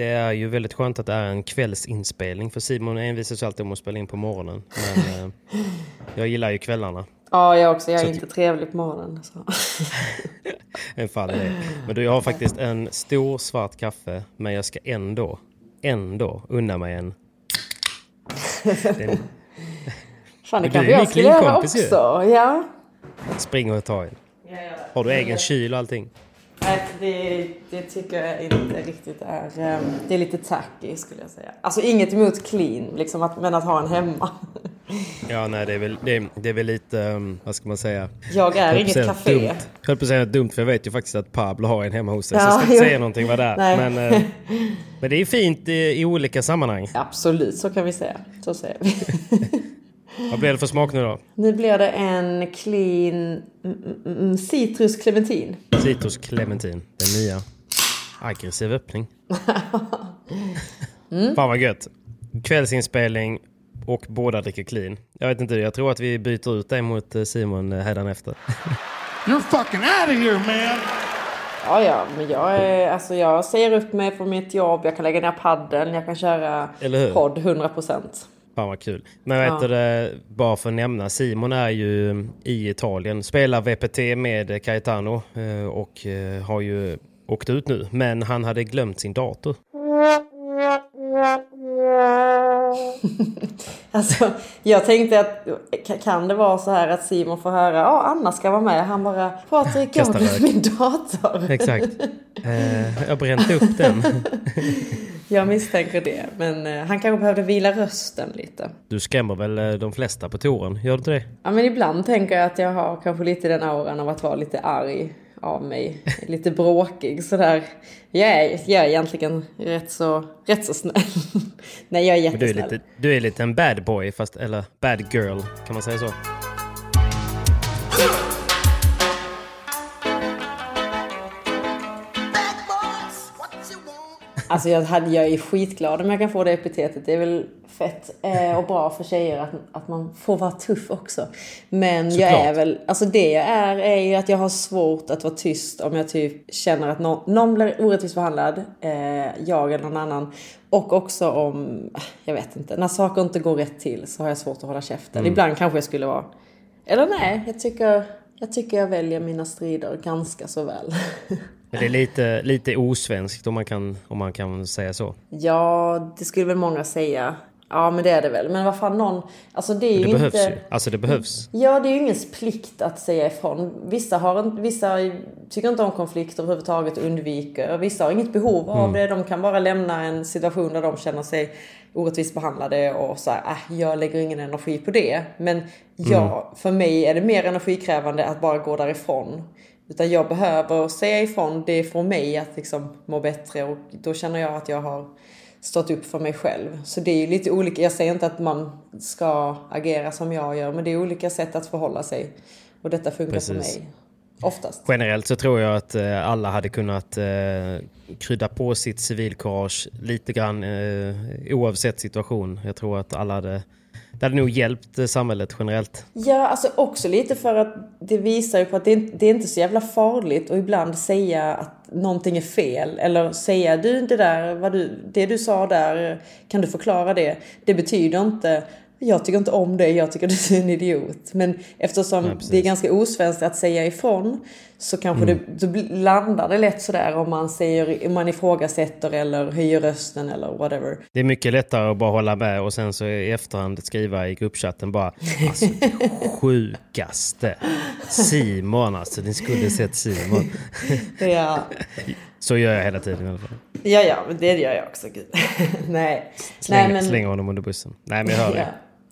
Det är ju väldigt skönt att det är en kvällsinspelning för Simon envisas alltid om att spela in på morgonen. Men eh, jag gillar ju kvällarna. Ja, jag också. Jag är Så inte trevlig på morgonen. Så. En fall i det. Men du, jag har faktiskt en stor svart kaffe, men jag ska ändå, ändå unna mig en. Den Fan, det kanske är jag skulle göra klinkompis ju. också. Ja. springer och tar en. Har du egen kyl och allting? Nej, det, det tycker jag inte riktigt är... eh, Det är lite tacky skulle jag säga. Alltså inget emot clean, liksom att, men att ha en hemma. Ja, nej, det är väl, det är, det är väl lite, um, vad ska man säga? Jag är inget café. Dumt. Jag höll på att säga dumt för jag vet ju faktiskt att Pablo har en hemma hos sig. så Ja, jag ska inte säga någonting vad det är. Men, eh, men det är fint i, i olika sammanhang. Absolut, så kan vi säga. Så säger vi. Vad blir det för smak nu då? Nu blir det en clean mm, mm, mm, citrus clementin. Citrus clementin, den nya. Aggressiv öppning. Mm. Fan vad gött. Kvällsinspelning och båda dricker clean. Jag vet inte, jag tror att vi byter ut dig mot eh, Simon eh, hädanefter. you're fucking out of here, man. Ja, ja, men jag, är, alltså jag säger upp mig från mitt jobb, jag kan lägga ner padden, jag kan köra podd 100%. Fan vad kul. Men vet Ja. du det, bara för att nämna, Simon är ju i Italien, spelar VPT med Caetano eh, och eh, har ju åkt ut nu. Men han hade glömt sin dator. Alltså, jag tänkte att ka- kan det vara så här att Simon får höra ja Anna ska vara med. Han bara Patrik jag har min dator. Exakt. Eh, jag brände upp den. Jag misstänker det. Men eh, han kanske behövde vila rösten lite. Du skrämmer väl eh, de flesta på touren? Gör du inte det? Ja men ibland tänker jag att jag har kanske lite den auran av att vara lite arg av mig. Lite bråkig sådär. Jag är, jag är egentligen rätt så, rätt så snäll. Nej jag är Men du är jättesnäll. lite, du är lite en bad boy, fast, eller bad girl, kan man säga så? Alltså jag, hade, jag är skitglad om jag kan få det epitetet. Det är väl fett eh, och bra för tjejer att, att man får vara tuff också. Men jag Såklart. är väl, alltså det jag är är ju att jag har svårt att vara tyst om jag typ känner att någon, någon blir orättvist behandlad. Eh, jag eller någon annan. Och också om, jag vet inte, när saker inte går rätt till så har jag svårt att hålla käften. Mm. Ibland kanske jag skulle vara, eller nej, jag tycker, jag tycker jag väljer mina strider ganska så väl. Men det är lite, lite osvenskt om man, kan, om man kan säga så. Ja, det skulle väl många säga. Ja, men det är det väl. Men vad fan, någon... Alltså det är Men det ju behövs inte... ju. Alltså det behövs. Ja, det är ju ingens plikt att säga ifrån. Vissa, har en, vissa tycker inte om konflikter överhuvudtaget och undviker. Vissa har inget behov av det. De kan bara lämna en situation där de känner sig orättvist behandlade och så här, äh, jag lägger ingen energi på det. Men ja, för mig är det mer energikrävande att bara gå därifrån. Utan jag behöver säga ifrån, det får mig att liksom må bättre och då känner jag att jag har stått upp för mig själv. Så det är ju lite olika, jag säger inte att man ska agera som jag gör, men det är olika sätt att förhålla sig. Och detta funkar för Precis. mig. Oftast. Generellt så tror jag att eh, alla hade kunnat eh, krydda på sitt civilkurage lite grann eh, oavsett situation. Jag tror att alla hade det hade nog hjälpt eh, samhället generellt. Ja, alltså också lite för att det visar ju på att det, det är inte så jävla farligt att ibland säga att någonting är fel. Eller säga du det där, vad du, det du sa där, kan du förklara det? Det betyder inte jag tycker inte om dig, jag tycker du är en idiot. Men eftersom ja, det är ganska osvenskt att säga ifrån så kanske mm. det, då landar det lätt sådär om man, säger, om man ifrågasätter eller höjer rösten eller whatever. Det är mycket lättare att bara hålla med och sen så i efterhand skriva i gruppchatten bara alltså det sjukaste. Simon alltså, ni skulle sett Simon. ja. Så gör jag hela tiden i alla fall. Ja, ja, men det gör jag också. Gud. Nej. Släng, Nej, men... Slänger honom under bussen. Nej, men jag hör det.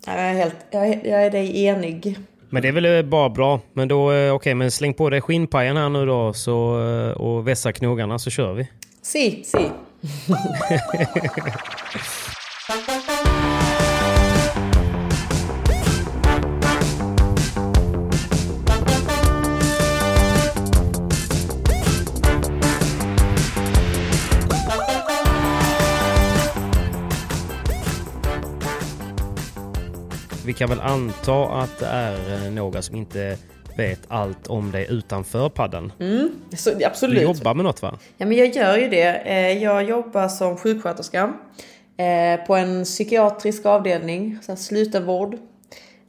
Jag är, helt, jag är, jag är dig enig. Men det är väl bara bra. Men då, eh, okej, okay, men släng på dig skinnpajen här nu då så, eh, och vässa knogarna så kör vi. Si, si. kan väl anta att det är eh, några som inte vet allt om dig utanför padden. Mm, så, absolut. Du jobbar med något va? Ja men jag gör ju det. Eh, jag jobbar som sjuksköterska eh, på en psykiatrisk avdelning, så slutenvård.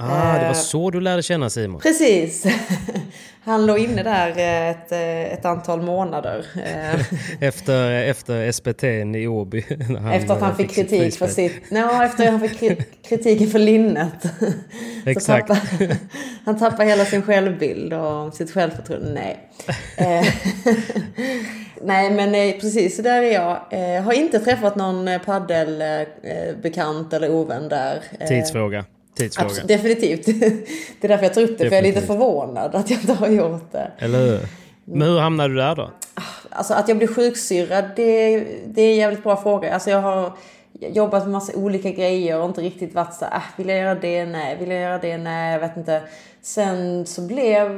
Ah, det var så du lärde känna Simon? Precis. Han låg inne där ett, ett antal månader. efter, efter SPT i Åby? Efter att han fick, fick kritik för sitt... Nej, efter att han fick kritiken för linnet. Exakt. Tappade, han tappade hela sin självbild och sitt självförtroende. Nej. Nej men precis, så där är jag. Jag har inte träffat någon paddelbekant eller ovän där. Tidsfråga. Tidsfråga. Absolut, definitivt. Det är därför jag tar upp det, definitivt. för jag är lite förvånad att jag inte har gjort det. Eller hur? Men hur hamnade du där då? Alltså att jag blir sjuksyrrad, det, det är en jävligt bra fråga. Alltså jag har jobbat med massa olika grejer och inte riktigt varit så äh, vill jag göra det? Nej. Vill jag göra det? Nej, jag vet inte. Sen så blev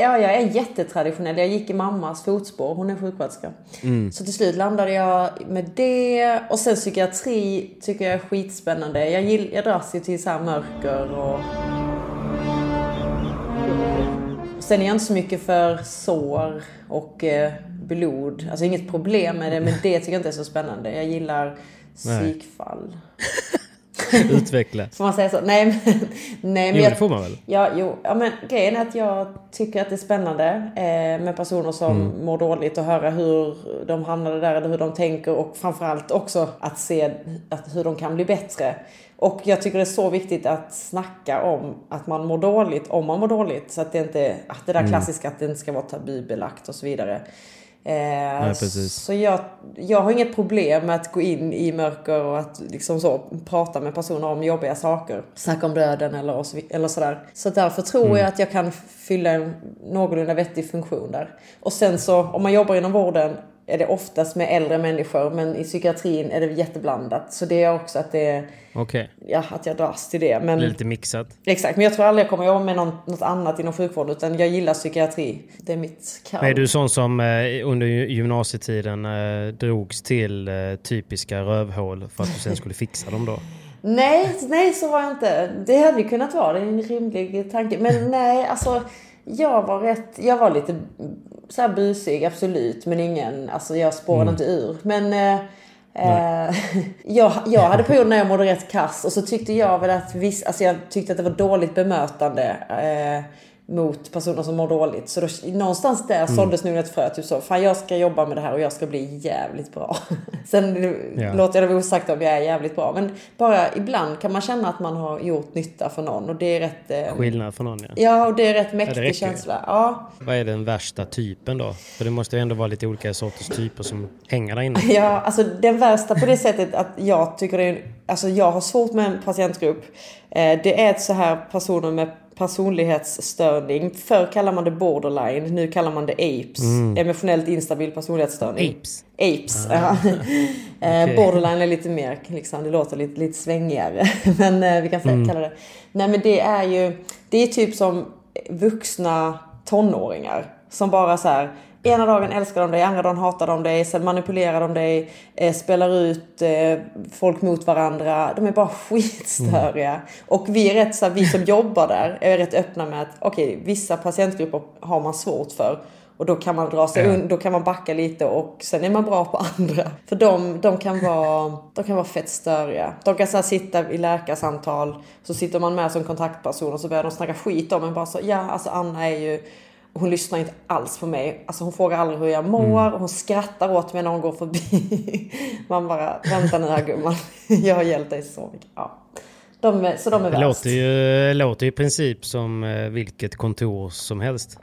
Ja, jag är jättetraditionell. Jag gick i mammas fotspår. Hon är sjuksköterska. Mm. Så till slut landade jag med det. Och sen psykiatri tycker jag är skitspännande. Jag, gill, jag dras ju till så mörker och... Sen är jag inte så mycket för sår och eh, blod. Alltså inget problem med det, men det tycker jag inte är så spännande. Jag gillar psykfall. Utveckla. Får man säga så? Nej men... Nej, men jo, jag, det får man väl? Ja, jo. Ja, men grejen är att jag tycker att det är spännande eh, med personer som mm. mår dåligt och höra hur de hamnade där eller hur de tänker och framförallt också att se att, hur de kan bli bättre. Och jag tycker det är så viktigt att snacka om att man mår dåligt om man mår dåligt. Så att det inte, att det där mm. klassiska att det inte ska vara tabubelagt och så vidare. Eh, Nej, så jag, jag har inget problem med att gå in i mörker och att liksom så, prata med personer om jobbiga saker. Snacka om döden eller, så, eller sådär. Så därför tror mm. jag att jag kan fylla en någorlunda vettig funktion där. Och sen så om man jobbar inom vården är det oftast med äldre människor men i psykiatrin är det jätteblandat. Så det är också att det. Okay. Ja, att jag dras till det. Men, Lite mixat. Exakt, men jag tror aldrig jag kommer jobba med någon, något annat inom sjukvård utan jag gillar psykiatri. Det är mitt kall. Är du sån som eh, under gymnasietiden eh, drogs till eh, typiska rövhål för att du sen skulle fixa dem då? Nej, nej så var jag inte. Det hade ju kunnat vara, det är en rimlig tanke. Men nej, alltså jag var rätt, jag var lite så här busig, absolut. Men ingen, alltså jag spårade mm. inte ur. Men eh, eh, jag, jag hade perioder när jag mådde rätt kass och så tyckte jag väl att viss, alltså jag tyckte att det var dåligt bemötande. Eh, mot personer som mår dåligt. Så då, någonstans där mm. såldes nog ett frö. Typ så, fan jag ska jobba med det här och jag ska bli jävligt bra. Sen ja. låter jag det vara osagt om jag är jävligt bra. Men bara ibland kan man känna att man har gjort nytta för någon. Och det är rätt... Eh, Skillnad för någon ja. Ja, och det är rätt mäktig ja, känsla. Ja. Vad är den värsta typen då? För det måste ju ändå vara lite olika sorters typer som hänger där inne. Ja, alltså den värsta på det sättet att jag tycker det är... Alltså jag har svårt med en patientgrupp. Eh, det är ett så här personer med personlighetsstörning. Förr kallade man det borderline, nu kallar man det apes. Mm. Emotionellt instabil personlighetsstörning. Apes? Apes, ah. ja. Eh, okay. Borderline är lite mer, liksom, det låter lite, lite svängigare. men eh, vi kan säga, mm. kalla det. Nej men det är ju, det är typ som vuxna tonåringar. Som bara så här, ena dagen älskar de dig, andra dagen hatar de dig, sen manipulerar de dig, eh, spelar ut eh, folk mot varandra. De är bara skitstöriga. Mm. Och vi är rätt så här, vi som jobbar där är rätt öppna med att okej, okay, vissa patientgrupper har man svårt för. Och då kan man dra sig ja. då kan man backa lite och sen är man bra på andra. För de, de, kan, vara, de kan vara fett störiga. De kan så sitta i läkarsamtal, så sitter man med som kontaktperson och så börjar de snacka skit om en. Bara så, ja, alltså Anna är ju hon lyssnar inte alls på mig. Alltså hon frågar aldrig hur jag mår. Mm. Hon skrattar åt mig när hon går förbi. Man bara, vänta nu här gumman. Jag har hjälpt dig så mycket. Ja. De är, så de är det låter ju, låter i princip som eh, vilket kontor som helst.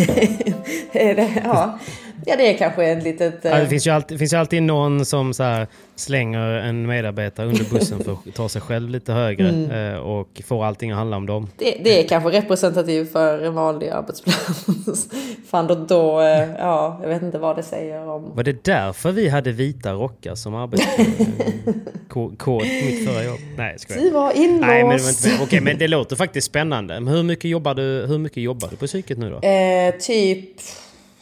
det, ja. Ja, det är kanske ett litet... Ja, det, finns ju alltid, finns ju alltid någon som så slänger en medarbetare under bussen för att ta sig själv lite högre mm. Eh, och får allting att handla om dem. Det, det är kanske representativt för en vanlig arbetsplats. Fan, då, då, eh, ja, jag vet inte vad det säger om... Var det därför vi hade vita rockar som arbetskod mitt förra jobb? Nej, jag. Du var inlåst. Nej, men, men, okej, men det låter faktiskt spännande. Men hur mycket jobbar du, hur mycket jobbar du på psyket nu då? Eh, typ,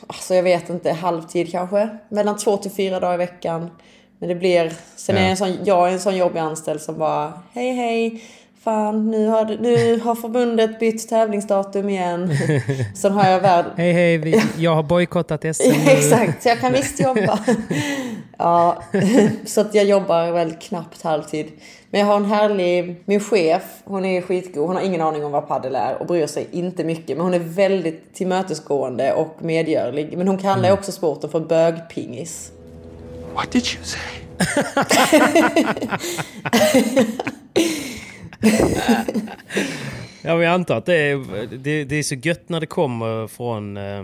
alltså jag vet inte, halvtid kanske. Mellan två till fyra dagar i veckan. Men det blir, sen ja. är jag en sån, jag är en sån jobbig anställd som bara, hej hej, fan nu har, nu har förbundet bytt tävlingsdatum igen. Sen har jag värld... Hej hej, vi, jag har bojkottat SM nu. Exakt, så jag kan visst jobba. ja, så att jag jobbar väl knappt halvtid. Men jag har en härlig, min chef, hon är skitgod. Hon har ingen aning om vad padel är och bryr sig inte mycket. Men hon är väldigt tillmötesgående och medgörlig. Men hon kallar mm. också sporten för bögpingis. What did you say? ja, jag antar att det är, det, det, är så gött när det kommer från, eh,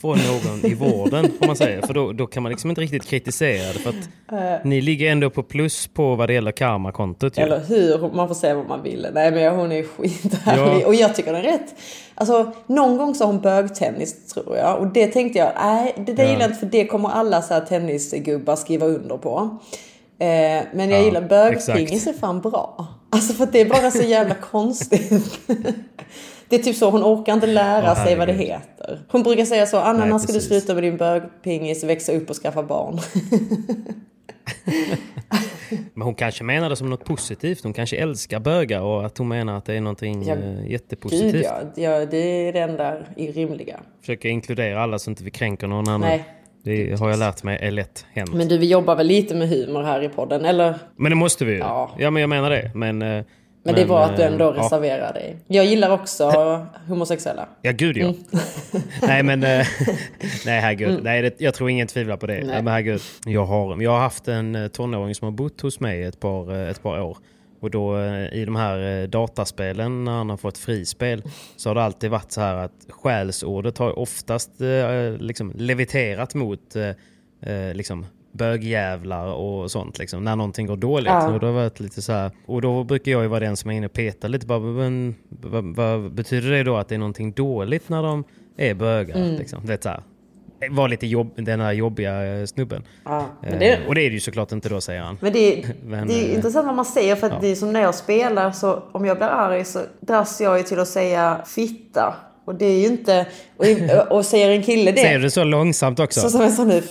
från någon i vården, om man säger. För då, då kan man liksom inte riktigt kritisera det. För att uh, ni ligger ändå på plus på vad det gäller karmakontot. Eller hur? Man får säga vad man vill. Nej, men hon är skithärlig. Ja. Och jag tycker den är rätt. Alltså, någon gång sa hon bögtennis, tror jag. Och det tänkte jag, nej, det ja. gillar jag inte för det kommer alla så här tennisgubbar skriva under på. Eh, men jag ja, gillar bögpingis är fan bra. Alltså för att det är bara så jävla konstigt. Det är typ så, hon orkar inte lära oh, sig vad det heter. Hon brukar säga så, Anna när ska du sluta med din bögpingis, växa upp och skaffa barn? Men hon kanske menar det som något positivt. Hon kanske älskar bögar och att hon menar att det är någonting ja, eh, jättepositivt. Gud ja. ja, det är det enda rimliga. Försöka inkludera alla så inte vi kränker någon annan. Nej, det har jag lärt mig är lätt hänt. Men du, vi jobbar väl lite med humor här i podden, eller? Men det måste vi ju. Ja, ja men jag menar det. Men, men, eh, men det är bra att du ändå ja. reserverar dig. Jag gillar också homosexuella. Ja, gud ja. Mm. nej, men... Eh, nej, herregud. Mm. Nej, det, jag tror ingen tvivlar på det. Nej. Men herregud. Jag har, jag har haft en eh, tonåring som har bott hos mig ett par, ett par år. Och då eh, i de här eh, dataspelen när han har fått frispel så har det alltid varit så här att skällsordet har oftast eh, liksom leviterat mot liksom bögjävlar och sånt liksom, när någonting går dåligt. Ja. Och, då varit lite så här, och då brukar jag ju vara den som är inne och petar lite. Bara, men, vad, vad, betyder det då att det är någonting dåligt när de är bögar? Mm. Liksom? Det är så här, var lite jobb, den här jobbiga eh, snubben. Ja, det, eh, och det är det ju såklart inte då säger han. Men det, men, det är eh, intressant vad man säger för att ja. det är som när jag spelar så om jag blir arg så dras jag ju till att säga fitta. Och det är ju inte... Och, och säger en kille det... Säger du så långsamt också? Så som jag sa nu.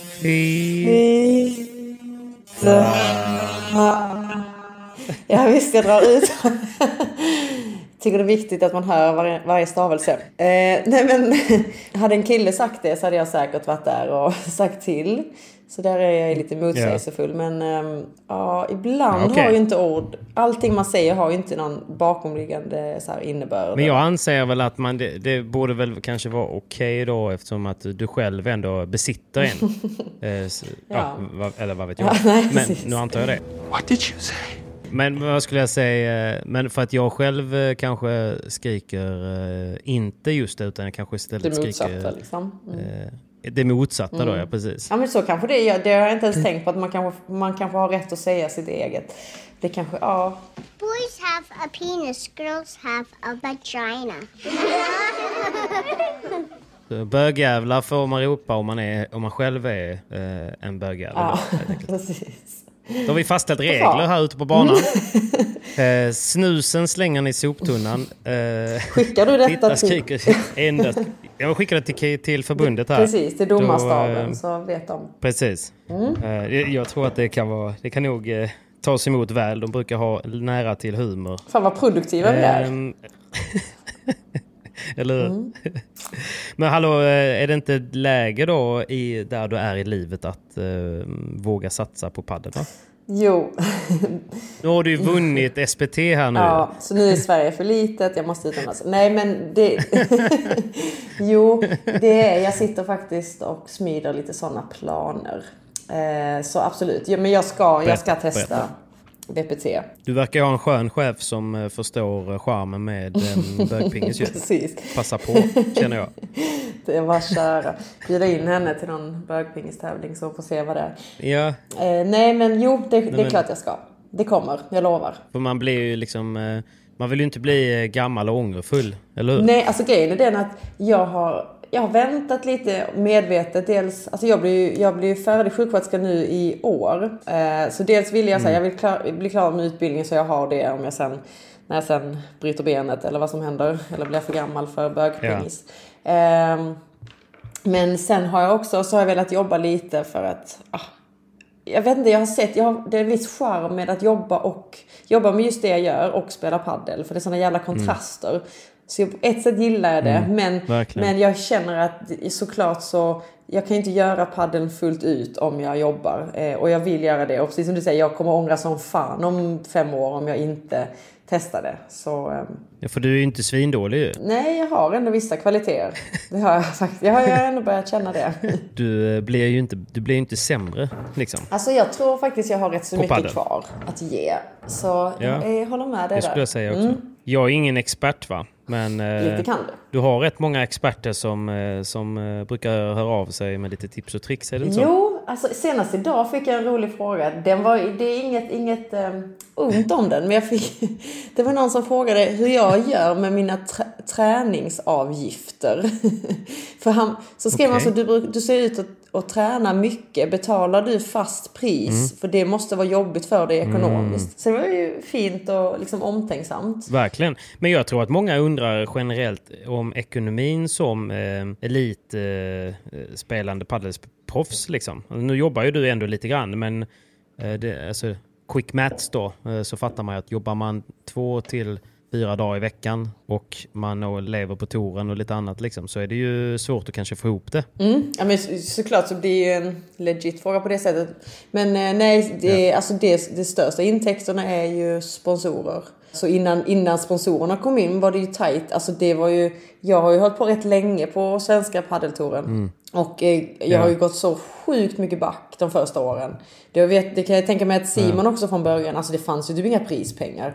Fitta. Ja visst, jag drar ut tycker det är viktigt att man hör varje, varje stavelse. Eh, nej men, hade en kille sagt det så hade jag säkert varit där och sagt till. Så där är jag lite motsägelsefull. Yeah. Men ähm, ja, ibland okay. har ju inte ord, allting man säger har ju inte någon bakomliggande så här innebörd. Men jag anser väl att man, det, det borde väl kanske vara okej okay då eftersom att du själv ändå besitter en. eh, så, ja. Ja, eller vad vet jag. Ja, nej, men precis. nu antar jag det. What did you say? Men vad skulle jag säga? Men för att jag själv eh, kanske skriker eh, inte just det utan jag kanske istället det motsatta, skriker... Liksom. Mm. Eh, det motsatta mm. då, ja precis. Ja men så kanske det är. Det har jag inte ens tänkt på att man kanske, man kanske har rätt att säga sitt eget. Det kanske, ja. Boys have a penis, girls have a vagina. Bögjävlar får man ropa om man, är, om man själv är eh, en bögjävel. Ja, precis. Då har vi fastställt regler här ute på banan. Eh, snusen slänger ni i soptunnan. Eh, Skickar du detta till... endast. Jag skickar det till, till förbundet här. Precis, till domarstaben eh, så vet de. Precis. Mm. Eh, jag- jag tror att det kan vara, det kan nog eh, tas emot väl. De brukar ha nära till humor. Fan vad produktiva vi är. Eller? Mm. Men hallå, eh, är det inte läge då i, där du är i livet att eh, våga satsa på padel? Jo. Nu har du ju vunnit SPT här nu. Ja, så nu är Sverige för litet, jag måste utomlands. Nej men det... jo, det är, jag sitter faktiskt och smider lite sådana planer. Eh, så absolut, ja, men jag ska, jag ska testa VPT. Du verkar ha en skön chef som eh, förstår eh, charmen med en bögpingis ju. Precis. Passa på, känner jag. Det är bara att köra. Bjuda in henne till någon bögpingistävling så hon får se vad det är. Ja, Eh, nej men jo, det, det är men- klart jag ska. Det kommer, jag lovar. för man blir ju liksom... eh, Man vill ju inte bli eh, gammal och ångerfull, eller hur? Nej, alltså grejen är den att jag har, jag har väntat lite medvetet. Dels, alltså jag blir ju jag blir färdig sjuksköterska nu i år. Eh, så dels vill jag, så här, jag vill klar, bli klar med utbildningen så jag har det om jag sen, när jag sen bryter benet eller vad som händer. Eller blir för gammal för bögpingis. Ehm, men sen har jag också så har jag velat jobba lite för att ah, jag vet inte, jag har sett, jag har, det är en viss charm med att jobba och jobba med just det jag gör och spela paddel För det är såna jävla kontraster. Så på ett sätt gillar jag det. men, verkligen. men jag känner att såklart så, jag kan inte göra paddeln fullt ut om jag jobbar. Eh, och jag vill göra det. Och precis som du säger, jag kommer ångra som fan om fem år om jag inte testar det. Så ehm, Ja, för du är ju inte svindålig ju. nej, jag har ändå vissa kvaliteter. Det har jag faktiskt. Jag har ändå börjat känna det. Du eh, blir ju inte, du blir inte sämre, liksom. Alltså jag tror faktiskt jag har rätt så På mycket kvar att ge. Så Ja. jag, jag håller med dig Det skulle där. jag säga också. Jag är ingen expert va, men eh, du har rätt många experter som, eh, som eh, brukar höra av sig med lite tips och tricks, är det inte så? Jo, alltså senast idag fick jag en rolig fråga. Den var, det är inget, inget um, ont om den, men jag fick, det var någon som frågade hur jag gör med mina trä, träningsavgifter. För han, så skrev han Okej. så, du, du ser ut att, att träna mycket, betalar du fast pris? Mm. För det måste vara jobbigt för dig ekonomiskt. Så det var ju fint och liksom omtänksamt. Verkligen. Men jag tror att många undrar generellt om ekonomin som eh, elitspelande eh, paddelproffs. Liksom. Nu jobbar ju du ändå lite grann, men eh, det, alltså, quick maths då, eh, så fattar man ju att jobbar man två till fyra dagar i veckan och man lever på touren och lite annat liksom, så är det ju svårt att kanske få ihop det. Mm. Ja, men så- såklart så blir det ju en legit fråga på det sättet. Men eh, nej, det, alltså det, det största intäkterna är ju sponsorer. Så innan, innan sponsorerna kom in var det ju tajt. Alltså det var ju, jag har ju hållit på rätt länge på svenska paddeltouren. Och eh, jag har ju gått så sjukt mycket back de första åren. Det, vet, det kan jag tänka mig att Simon också från början, alltså det fanns ju typ inga prispengar.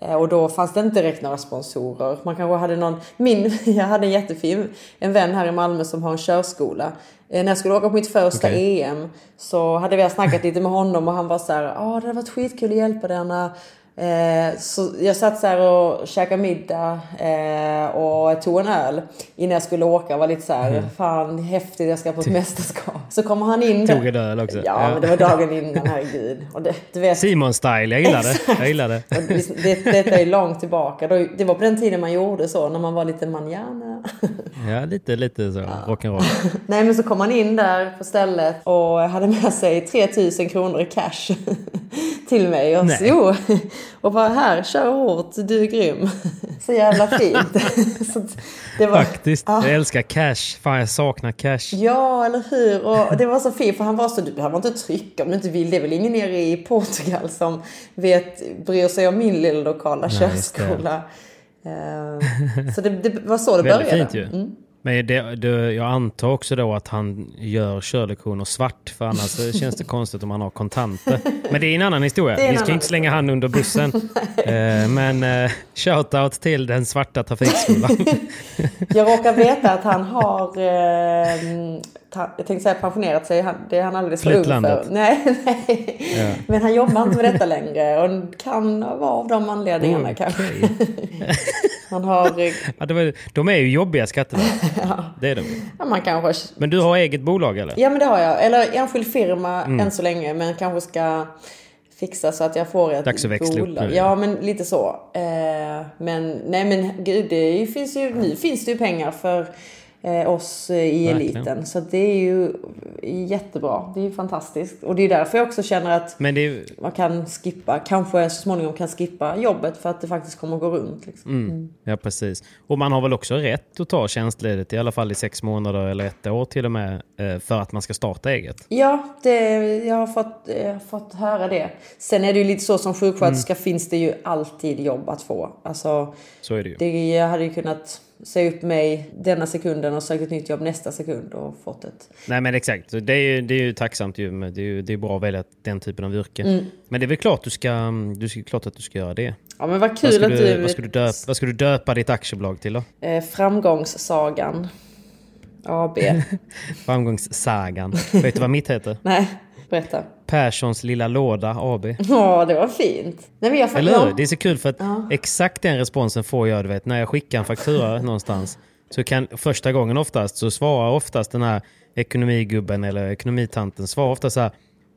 Eh, Och då fanns det inte direkt några sponsorer. Man kanske hade någon, min, jag hade en jättefin, en vän här i Malmö som har en körskola. Eh, När jag skulle åka på mitt första Okej. EM så hade vi snackat lite med honom och han var så här, ja det hade varit skitkul att hjälpa dig. Eh, så jag satt så här och käkade middag eh, och tog en öl innan jag skulle åka. Var lite så här, fan häftigt jag ska på ett mästerskap. Så kommer han in. Tog en öl också. Ja, Ja. men det var dagen innan, herregud. Och det, du vet, Simon-style, jag gillar det. Jag gillar det. det, det, detta är långt tillbaka. Det var på den tiden man gjorde så, när man var lite manjana. Ja, lite, lite så. Rock'n'roll. Nej men så kom han in där på stället och hade med sig 3000 kronor i cash till mig. Och så, och bara här, kör hårt, du är grym. Så jävla fint. så det var, Faktiskt. Ja. Jag älskar cash. Fan, jag saknar cash. Ja, eller hur? Och det var så fint för han var så, du behöver inte trycka om du inte vill. Det är väl ingen nere i Portugal som vet, bryr sig om min lilla lokala Nej, körskola. Eh, Så det, det var så det Väldigt började. fint ju. Mm. Men det, det, jag antar också då att han gör körlektioner svart, för annars känns det konstigt om han har kontanter. Men det är en annan historia. En Vi ska inte slänga han under bussen. eh, men eh, shoutout till den svarta trafikskolan. Jag råkar veta att han har, ta, jag tänkte säga pensionerat sig, han, det är han alldeles för ung för. Nej, nej. Men han jobbar inte med detta längre och kan vara av de anledningarna Oh, kanske. Han har, eh, ja, det var, de är ju jobbiga skatteverk. Det är de. ja man kanske Men du har eget bolag eller? Ja men det har jag. Eller enskild firma Mm. än så länge men kanske ska fixa så att jag får ett Dags att växla upp bolag. nu. Ja, men lite så. Eh, men nej, men gud, det är finns ju, nu finns det ju pengar för oss eh, i Verkligen. eliten. Så det är ju jättebra. Det är ju fantastiskt. Och det är därför jag också känner att är man kan skippa, kanske så småningom kan skippa jobbet för att det faktiskt kommer att gå runt. Liksom. Mm. Ja, precis. Och man har väl också rätt att ta tjänstledigt i alla fall i sex månader eller ett år till och med eh, för att man ska starta eget. Ja, det, jag, har fått, jag har fått höra det. Sen är det ju lite så som sjuksköterska finns det ju alltid jobb att få. Alltså, Så är det ju. det, jag hade ju kunnat säga upp mig denna sekunden och sökt ett nytt jobb nästa sekund och fått ett. Nej men exakt, det är ju, det är ju tacksamt ju. Det är ju det är bra att välja den typen av yrke. Mm. Men det är väl klart, du ska, du ska, klart att du ska göra det. Ja men vad Vad kul ska, att du, du... vad, ska du döpa, vad ska du döpa ditt aktiebolag till då? eh, framgångssagan. AB. Framgångssagan. Vet du vad mitt heter? Nej, berätta. Perssons lilla låda AB. Ja, det var fint. Nej, men jag, Eller ja. hur? Det är så kul för att exakt den responsen får jag, du vet, när jag skickar en faktura någonstans. Så kan första gången oftast så svarar oftast den här ekonomigubben eller ekonomitanten svarar ofta så här.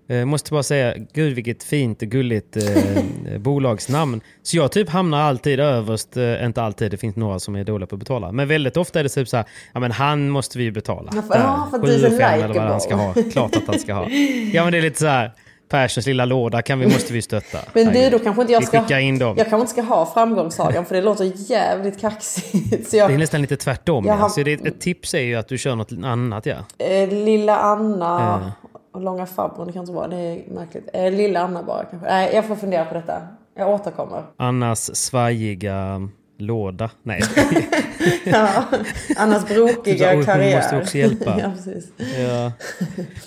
Eh, måste bara säga, gud vilket fint och gulligt eh, bolagsnamn. Så jag typ hamnar alltid överst, eh, inte alltid, det finns några som är dåliga på att betala. Men väldigt ofta är det typ så här, ja men han måste vi ju betala. Ja, för- ja, för att du är så eller vad han ska likeable. ha. Klart att han ska ha. Ja men det är lite så här, Perssons lilla låda kan vi, måste vi stötta. Men du, då kanske inte jag ska... in dem. Jag kanske inte ska ha framgångssagan för det låter jävligt kaxigt. Jag, Det är nästan lite tvärtom. Jag Ja. Så det, ett tips är ju att du kör något annat. Ja. eh, Lilla Anna. Och Långa farbrorn, det kan inte vara. Det är märkligt. Eh, Lilla Anna bara kanske. Nej, jag får fundera på detta. Jag återkommer. Annas svajiga låda. Nej, Ja, Annas brokiga Oj, hon karriär. måste också hjälpa. ja, precis. ja.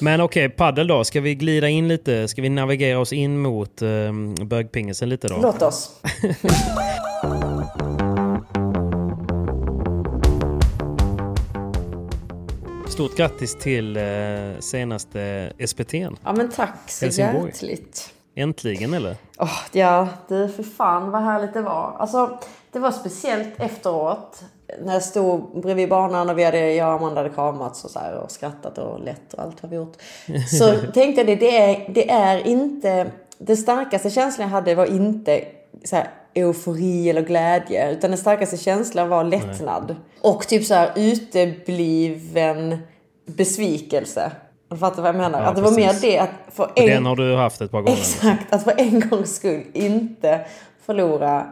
Men okej, paddel då. Ska vi glida in lite? Ska vi navigera oss in mot um, bögpingisen lite då? Låt oss. Stort grattis till eh, senaste SPT'n. Ja men tack så Helsingborg. hjärtligt. Äntligen eller? Åh, ja, det för fan vad härligt det var. Alltså, det var speciellt efteråt. När jag stod bredvid banan och vi hade, jag och Amanda hade kramats och, så här, och skrattat och lett och allt har vi gjort. Så tänkte jag det, det är, det är inte... Den starkaste känslan jag hade var inte så här, eufori eller glädje. Utan den starkaste känslan var lättnad. Och typ så här utebliven besvikelse. Du fattar vad jag menar? Ja, att det var mer precis. det att för en... Den har du haft ett par gånger. Exakt, att för en gångs skull inte förlora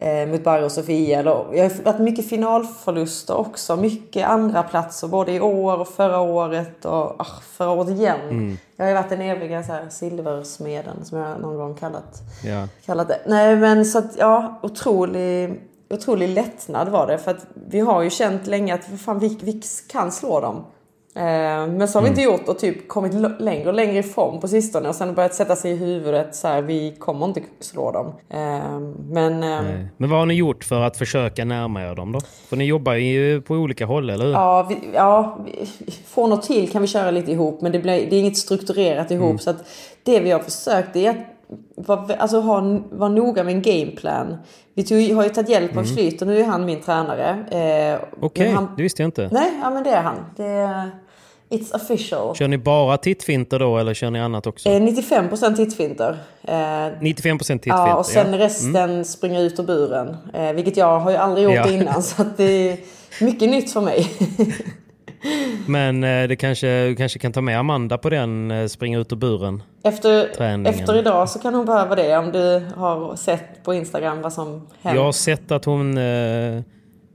eh, mot Barry och Sofia. Jag har varit mycket finalförluster också. Mycket andra platser både i år och förra året och ah, förra året igen. Mm. Jag har ju varit den eviga så här, silversmeden som jag någon gång kallat, Ja. kallat det. Nej men så att ja, otrolig, otrolig lättnad var det. För att vi har ju känt länge att fan, vi, vi kan slå dem. Eh, Men så har vi inte gjort och typ kommit längre och längre ifrån på sistone och sen börjat sätta sig i huvudet så här, vi kommer inte slå dem. Eh, Men eh, Nej. Men vad har ni gjort för att försöka närma er dem då? För ni jobbar ju på olika håll, eller hur? ja, vi, ja, vi- från och till kan vi köra lite ihop men det, blir, det är inget strukturerat ihop. Så att det vi har försökt är att vara, alltså, ha, vara noga med en gameplan. Vi tog, har ju tagit hjälp av Schlyter, nu är han min tränare. Eh, Okej, han- det visste jag inte. Nej, ja men det är han. Det är, it's official. Kör ni bara tittfinter då, eller kör ni annat också? Eh, 95% tittfinter. Eh, 95% tittfinter? ja, och sen ja. resten springer ut ur buren. Eh, vilket jag har ju aldrig gjort Ja. innan. Så det är mycket nytt för mig. Men eh, det kanske, du kanske kan ta med Amanda på den, eh, springa ut ur buren. Efter, Träningen. efter idag så kan hon behöva det. Om du har sett på Instagram vad som händer. Jag har sett att hon... Eh,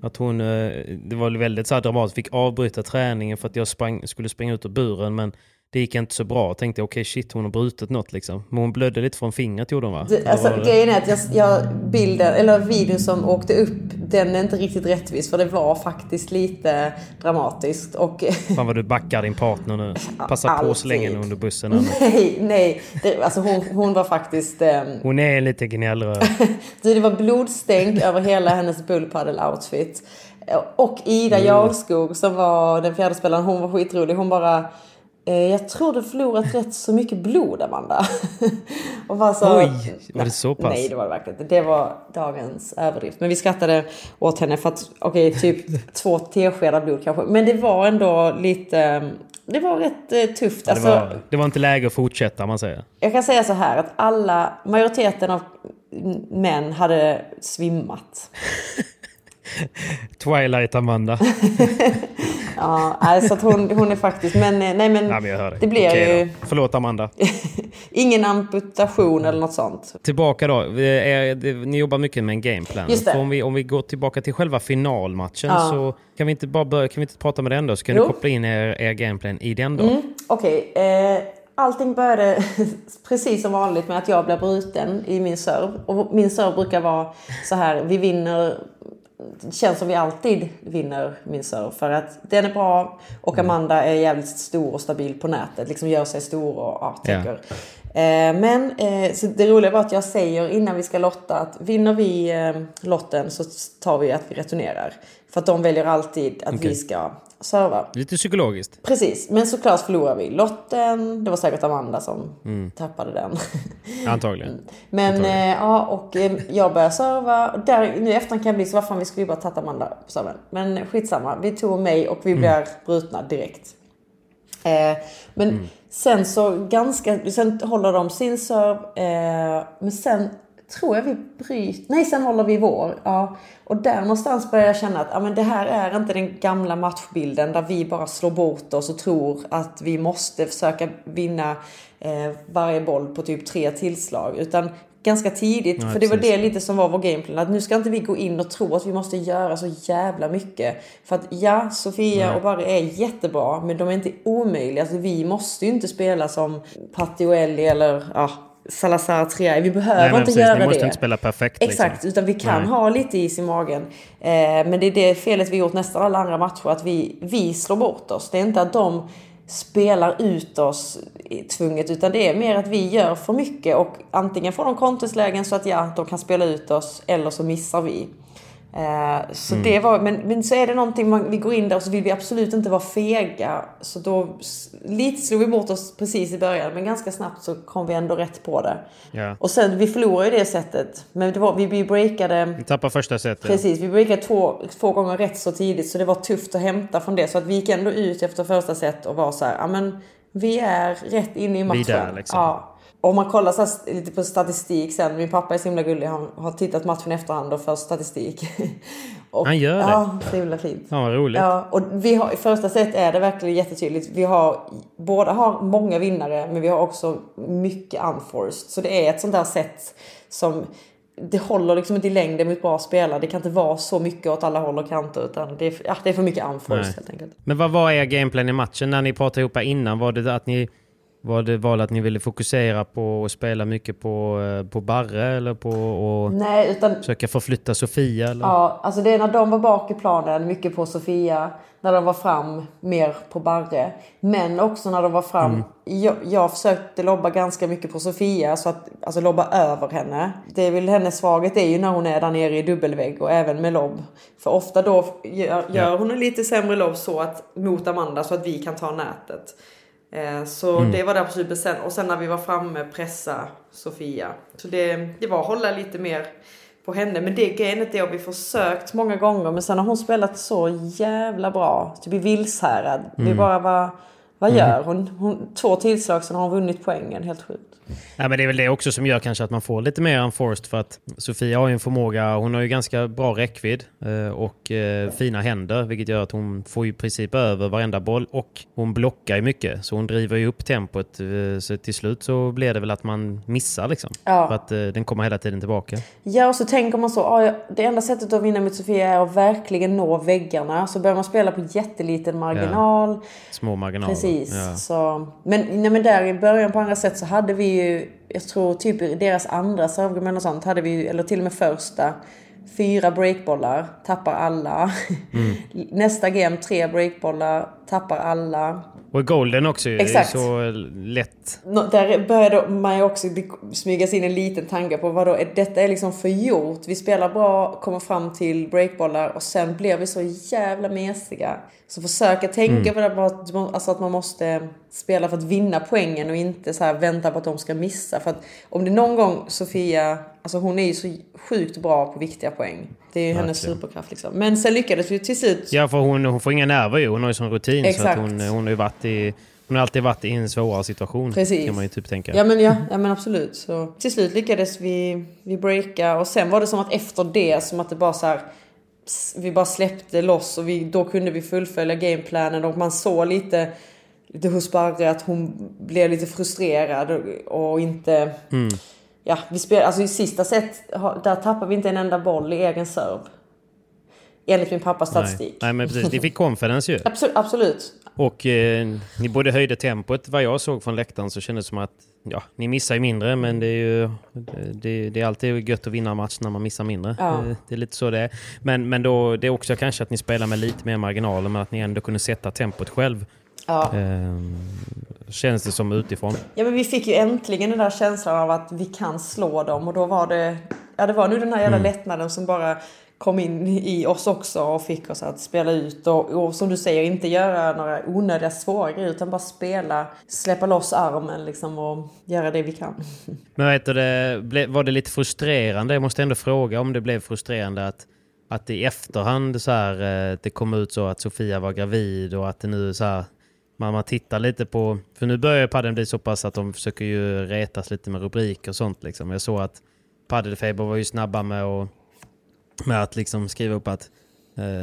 att hon det var väldigt så dramatiskt, fick avbryta träningen för att jag sprang, skulle springa ut ur buren. Men det gick inte så bra. Jag tänkte okej shit, hon har brutit något liksom. Men hon blödde lite från fingret gjorde hon va? Det, Eller alltså, det- grejen är att jag, jag, bilden, eller videon som åkte upp, den är inte riktigt rättvis. För det var faktiskt lite dramatiskt. Och Fan vad du backar din partner nu. Passa på att slänga henne under bussen. nu. nej, nej. Det, alltså hon, hon var faktiskt... ehm, Hon är lite gnällröd. Du, det var blodstänk över hela hennes bullpaddle-outfit. Och Ida Mm. Jarlskog som var den fjärde spelaren, hon var skitrolig. Hon bara... Eh, jag tror du förlorat rätt så mycket blod, Amanda. och bara så, Oj, var det så pass? Nej, det var det verkligen inte. Det var dagens överdrift. Men vi skrattade åt henne för att, okej, typ två teskedar blod kanske. Men det var ändå lite... det var rätt eh, tufft. Det Alltså, var, det var inte läge att fortsätta man säger. Jag kan säga så här att alla, majoriteten av män hade svimmat. Twilight Amanda. Ja, alltså att hon, hon är faktiskt, men eh, nej men, Ja, men jag hör dig. det blir Okej ju då. Förlåt Amanda. ingen amputation eller något sånt. Tillbaka då. Det, ni jobbar mycket med en gameplan. Just det. Om, vi, om vi går tillbaka till själva finalmatchen Ja. så kan vi inte bara börja, kan vi inte prata med den då? Så kan Jo. ni koppla in er, er gameplan i den då. Okej, eh, allting började precis som vanligt med att jag blev bruten i min serv. Och min serv brukar vara så här, vi vinner, det känns som vi alltid vinner min serv. För att den är bra och Amanda är jävligt stor och stabil på nätet. Liksom gör sig stor och ja, Ja. Eh, men eh, så det roliga var att jag säger innan vi ska lotta att vinner vi eh, lotten så tar vi att vi returnerar. För att de väljer alltid att Okej. vi ska serva. Lite psykologiskt. Precis, men såklart förlorar vi lotten. Det var säkert Amanda som Mm. tappade den. Antagligen. Men eh, ja, och eh, jag började serva. Och Där, nu i efterhand kan jag bli så, vad fan vi skulle ju bara tagit Amanda på servern. Men skitsamma, vi tog mig och vi Mm. blev brutna direkt. Eh, men Mm sen så ganska, sen håller de sin serv. Eh, men sen tror jag vi bryter, nej sen håller vi vår. Ja. Och där någonstans börjar jag känna att ja, men det här är inte den gamla matchbilden där vi bara slår bort oss och tror att vi måste försöka vinna eh, varje boll på typ tre tillslag. Utan ganska tidigt, Nej, för det var det lite som var vår gameplan. Att nu ska inte vi gå in och tro att vi måste göra så jävla mycket. För att ja, Sofia och Barry är jättebra, men de är inte omöjliga. Alltså, vi måste ju inte spela som Patioelli eller ja, Salazar Triay. Vi behöver Nej, inte precis, göra ni måste det. inte spela perfekt, liksom. Exakt, utan vi kan Nej. ha lite is i magen. Eh, men det är det felet vi gjort nästan alla andra matcher, att vi, vi slår bort oss. Det är inte att de spelar ut oss tvunget, utan det är mer att vi gör för mycket och antingen får de kontringslägen så att ja, de kan spela ut oss, eller så missar vi. Eh, så det var, men, men så är det någonting, man, vi går in där och så vill vi absolut inte vara fega. Så då, lite slog vi bort oss precis i början, men ganska snabbt så kom vi ändå rätt på det. Ja. Och sen, vi förlorade ju det sättet. Men det var, vi, vi breakade... Vi tappar första setet. Precis, vi breakade två, två gånger rätt så tidigt så det var tufft att hämta från det. Så att vi gick ändå ut efter första set och var så här, ja men vi är rätt inne i matchen. där, liksom. Ja. Om man kollar så lite på statistik sen, min pappa är så himla gullig, han har tittat matchen i efterhand och för statistik. och, Han gör det? Ja, så himla fint. Fan vad roligt. Ja, och vi har, i första set är det verkligen jättetydligt. Vi har, båda har många vinnare, men vi har också mycket unforced. Så det är ett sånt där sätt som det håller liksom inte i längden mot bra spelare. Det kan inte vara så mycket åt alla håll och kanter, utan det är, ja, det är för mycket unforced helt enkelt. Men vad var er gameplan i matchen när ni pratade ihop innan? Var det att ni var det val att ni ville fokusera på att spela mycket på, eh, på Barre eller på att Nej, utan försöka förflytta Sofia? Eller? Ja, alltså det är när de var bak i planen, mycket på Sofia. När de var fram, mer på Barre. Men också när de var fram. Jag, jag försökte lobba ganska mycket på Sofia, så att, alltså lobba över henne. Det är väl hennes svaghet är ju när hon är där nere i dubbelvägg och även med lobb. För ofta då gör, gör hon en lite sämre lobb så att, mot Amanda så att vi kan ta nätet. Eh, Så det var det absolut bestämt. Och sen när vi var framme pressa Sofia. Så det, det var att hålla lite mer på henne. Men det grejen är att vi försökt många gånger. Men sen har hon spelat så jävla bra. Typ i Vilshärad. Vi bara var, vad gör hon? hon? Två tillslag sen har hon vunnit poängen. Helt sjukt. Nej, men det är väl det också som gör kanske att man får lite mer unforced för att Sofia har ju en förmåga, hon har ju ganska bra räckvidd eh, och eh, fina händer vilket gör att hon får i princip över varenda boll och hon blockar ju mycket så hon driver ju upp tempot eh, så till slut så blir det väl att man missar liksom. Ja. För att den kommer hela tiden tillbaka. Ja, och så tänker man så. ah, ja, det enda sättet att vinna mot Sofia är att verkligen nå väggarna. Så börjar man spela på jätteliten marginal. Små marginaler. Precis. Ja. Så, men, nej, men där i början på andra sätt så hade vi ju, jag tror typ i deras andra servgumman och sånt hade vi eller till och med första, fyra breakbollar, tappar alla. Mm. Nästa game tre breakbollar, tappar alla. Och golden också ju, Exakt. det är så lätt. Nå, Där började man ju också smyga sig in en liten tanke på vad då är detta är liksom förgjort. Vi spelar bra, kommer fram till breakbollar och sen blir vi så jävla mesiga. Så försöka tänka på det här, att man- alltså att man måste spela för att vinna poängen och inte så vänta på att de ska missa. För att om det någon gång Sofia Alltså hon är ju så sjukt bra på viktiga poäng. Det är ju hennes superkraft liksom. Men sen lyckades vi till slut... Ja, för hon, hon får inga nerver ju. Hon har ju sån rutin. Exakt. Så att hon, hon har ju varit i... Hon har alltid varit i en svårare situation. Precis. Kan man ju typ tänka. Ja men, ja, ja men absolut. Så till slut lyckades vi, vi breaka och sen var det som att efter det som att det bara så här, Vi bara släppte loss och vi, då kunde vi fullfölja gameplanen och man såg lite lite hos Barre att hon blev lite frustrerad och, och inte... Ja, vi spel, alltså i sista set, där tappade vi inte en enda boll i egen serve. Enligt min pappas Nej. statistik. Nej, men precis. Ni fick confidence ju. Absolut, absolut. Och eh, ni både höjde tempot, vad jag såg från läktaren så kändes det som att ja, ni missar ju mindre men det är ju det, det är alltid gött att vinna en match när man missar mindre. Ja. Det, det är lite så det är. Men, men då, det är också kanske att ni spelar med lite mer marginaler men att ni ändå kunde sätta tempot själv. Ja. Ehm, känns det som utifrån. Ja men vi fick ju äntligen den där känslan av att vi kan slå dem och då var det... Ja det var nu den här jävla lättnaden som bara kom in i oss också och fick oss att spela ut och, och som du säger inte göra några onödiga svåra grejer utan bara spela, släppa loss armen liksom och göra det vi kan. Men vad heter det, var det lite frustrerande? Jag måste ändå fråga om det blev frustrerande att, att i efterhand så här, eh, det kom ut så att Sofia var gravid och att det nu så här, man, man tittar lite på... För nu börjar padden bli så pass att de försöker ju retas lite med rubriker och sånt. Liksom. Jag såg att Paddelfeber var ju snabba med att, med att liksom skriva upp att,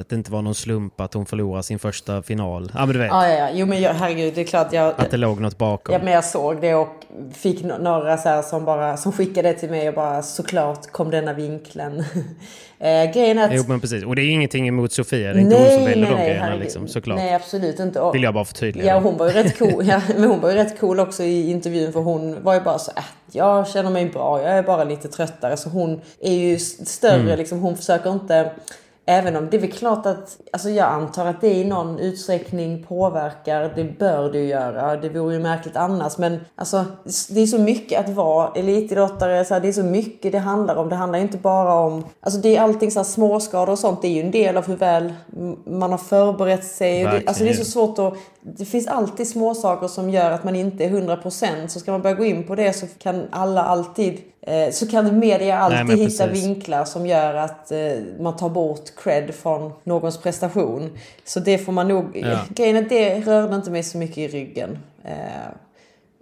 att det inte var någon slump att hon förlorade sin första final. Ja men du vet, Ja, ja, ja. Jo men jag, herregud, det är klart jag... att det låg något bakom. Ja men jag såg det och fick några så här som bara som skickade det till mig och bara såklart kom denna vinkeln. eh, grejen är att... Jo men precis, och det är ingenting emot Sofia, det är inte hon som väljer de grejerna herregud. liksom, såklart. Nej absolut inte. Och, Vill jag bara förtydliga. Ja hon var ju rätt cool. Ja, men hon var ju rätt cool också i intervjun för hon var ju bara så äh, jag känner mig bra, jag är bara lite tröttare. Så hon är ju större Mm. liksom. Hon försöker inte Även om det är väl klart att, alltså jag antar att det i någon utsträckning påverkar, det bör det ju göra. Det vore ju märkligt annars. Men alltså, det är så mycket att vara elitidrottare, så här, det är så mycket det handlar om. Det handlar ju inte bara om, alltså det är allting så här småskador och sånt, det är ju en del av hur väl man har förberett sig. Det, alltså det är så svårt att, det finns alltid små saker som gör att man inte är 100% så ska man börja gå in på det så kan alla alltid så kan media alltid men hitta vinklar som gör att eh, man tar bort cred från någons prestation. Så det får man nog... Ja. Grejen är det rörde inte mig så mycket i ryggen. Eh,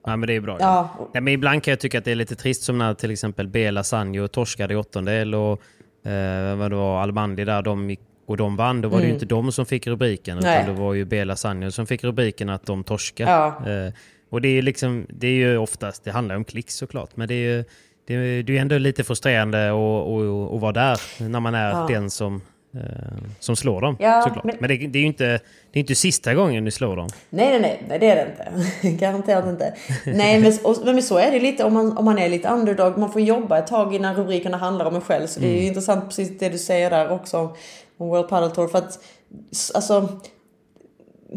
Ja men det är bra. Ja. Ja, men ibland kan jag tycka att det är lite trist som när till exempel Bela Sanjo torskade i åttondel och eh, vad det var, Albandi där, de gick, och de vann. Då var det ju inte de som fick rubriken Mm. Nej. utan det var ju Bela Sanjo som fick rubriken att de torskade. Ja. Eh, och det är, liksom, det är ju oftast, det handlar om klick såklart, men det är ju det är, ju ändå lite frustrerande att, vara där när man är den som, eh, som slår dem. Ja, såklart. Men, men- det, det är ju inte, det är inte sista gången ni slår dem. Nej, nej, nej, det är det inte. Garanterat inte. Nej, men, och, men så är det lite om man, om man är lite underdog. Man får jobba ett tag innan rubrikerna handlar om en själv. Så det är ju intressant precis det du säger där också om World Padel Tour. För att, alltså,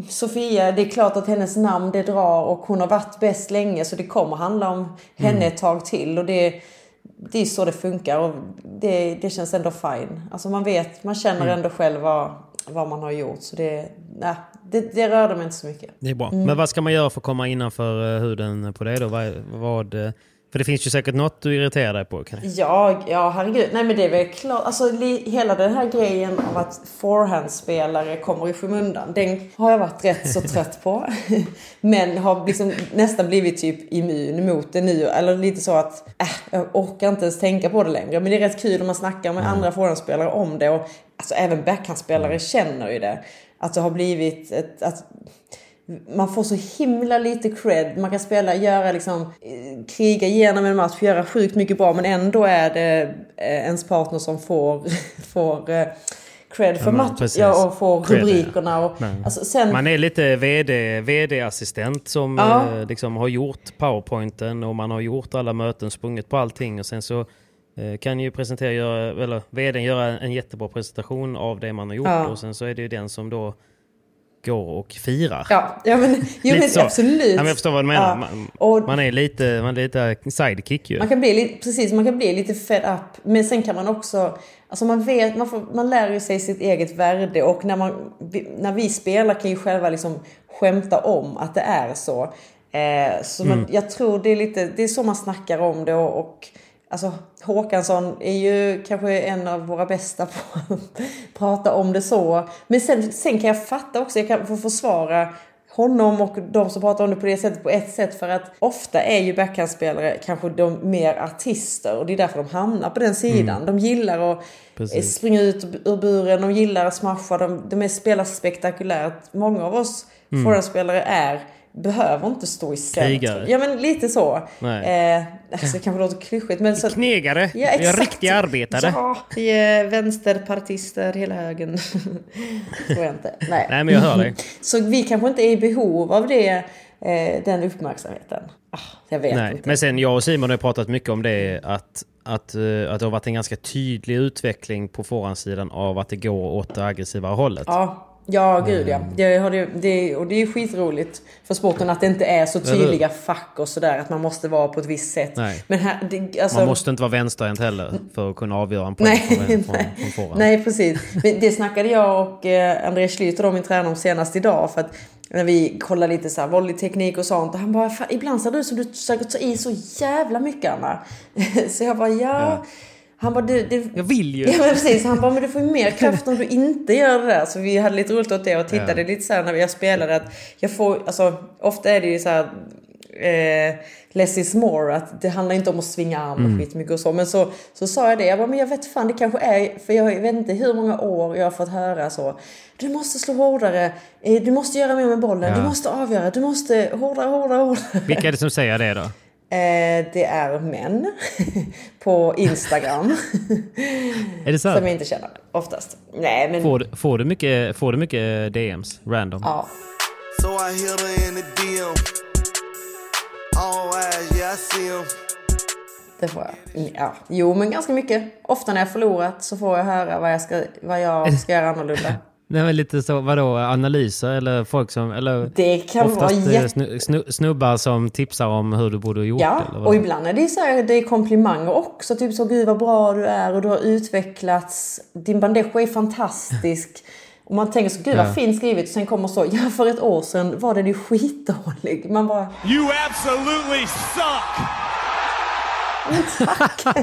Sofia, det är klart att hennes namn det drar och hon har varit bäst länge så det kommer handla om henne ett tag till. Och det, det är så det funkar och det, det känns ändå fine. Alltså man vet, man känner ändå själv vad, vad man har gjort. Så det, nej, det, det rörde mig inte så mycket. Det är bra. Mm. Men vad ska man göra för att komma innanför eh, huden på det då? Vad, vad, för det finns ju säkert något du irriterar dig på. Kan Ja, ja herregud. Nej men det är väl klart. Alltså hela den här grejen av att forehandspelare kommer i skymundan. Den har jag varit rätt så trött på. men har liksom nästan blivit typ immun mot det nu. Eller lite så att äh, jag orkar inte ens tänka på det längre. Men det är rätt kul om man snackar med andra forehandspelare om det. Och alltså även backhandspelare känner ju det. Att det har blivit ett... Att, man får så himla lite cred. Man kan spela, göra liksom, eh, kriga igenom en match, göra sjukt mycket bra men ändå är det eh, ens partner som får, får eh, cred för men matchen ja, och får Cred, ja. rubrikerna. Och, alltså, sen, Man är lite VD, VD-assistent som Ja. eh, liksom har gjort powerpointen och man har gjort alla möten, sprungit på allting och sen så eh, kan ju presentera, eller VDn göra en jättebra presentation av det man har gjort Ja. och sen så är det ju den som då går och firar. ja, ja, men, jo, men absolut. Ja, men jag förstår vad du menar. Man, Och- man är lite, man är lite sidekick ju. Man kan bli precis, man kan bli lite fed up. Men sen kan man också, alltså man vet, man, får, man lär ju sig sitt eget värde och när, man, när vi spelar kan ju själva liksom skämta om att det är så. Eh, så man, jag tror det är lite, det är så man snackar om det och, och Alltså Håkansson är ju kanske en av våra bästa på att prata om det så. Men sen, sen kan jag fatta också, jag kan få försvara honom och de som pratar om det på det sättet på ett sätt för att ofta är ju backhandspelare kanske de mer artister och det är därför de hamnar på den sidan. Mm. De gillar att Precis. springa ut ur buren, de gillar att smasha, de, de spelar spektakulärt. Många av oss mm. är behöver inte stå i centrum. Krigare. Ja men lite så. Nej. Eh, alltså, det kanske låter klyschigt men... Så, Knegare. Ja, exakt. Vi är riktiga arbetare. Ja, vi är vänsterpartister hela högen. tror jag inte. Nej. Nej men jag hör dig. Så vi kanske inte är i behov av det, eh, den uppmärksamheten. Ah, jag vet Nej. inte. Men sen jag och Simon har pratat mycket om det att att, uh, att det har varit en ganska tydlig utveckling på förhandssidan av att det går åt det aggressivare hållet. Ja, Ja, gud ja. Det, har det, det, och det är skitroligt för sporten att det inte är så tydliga fack och sådär. Att man måste vara på ett visst sätt. Nej. Men här, det, alltså... Man måste inte vara vänsterhänt heller för att kunna avgöra en poäng nej, från, från, från Nej, precis. Men det snackade jag och eh, Andreas Schlüter, min tränare, om senast idag. För att när vi kollade lite så här volleyteknik och sånt. Och han bara, ibland ser det ut som du försöker ta i så jävla mycket Anna. så jag bara, ja. ja. Han bara, du, du, jag vill ju! Ja men precis, han bara, men du får ju mer kraft om du inte gör det där. Så vi hade lite roligt åt det och tittade ja. lite så här när jag spelade att jag får, alltså ofta är det ju så här eh, less is more. Att det handlar inte om att svinga arm och mm. skitmycket och så. Men så, så sa jag det. Jag bara, men jag vet fan det kanske är, för jag vet inte hur många år jag har fått höra så. Du måste slå hårdare, eh, du måste göra mer med bollen, ja. du måste avgöra, du måste hårdare, hårdare, hårdare. Vilka är det som säger det då? Eh, det är män på Instagram. är det så? Som jag inte känner oftast. Nej, men... Får, får, du mycket, får du mycket DMs? Random? Ja. So I her in the DM. All eyes, yeah I see them. Det får jag. Ja. Jo, men ganska mycket. Ofta när jag förlorat så får jag höra vad jag ska, vad jag ska göra annorlunda. Nej men lite så, vadå, analyser eller folk som, eller det kan vara jätt... snu, snubbar som tipsar om hur du borde ha gjort Ja, eller och ibland är det så här, det är komplimanger också. Typ så, gud vad bra du är och du har utvecklats. Din bandejo är fantastisk. Och man tänker så, gud vad ja. fint skrivet. Och sen kommer så, ja för ett år sedan var den ju skitdålig. Man bara... You absolutely suck! Tack!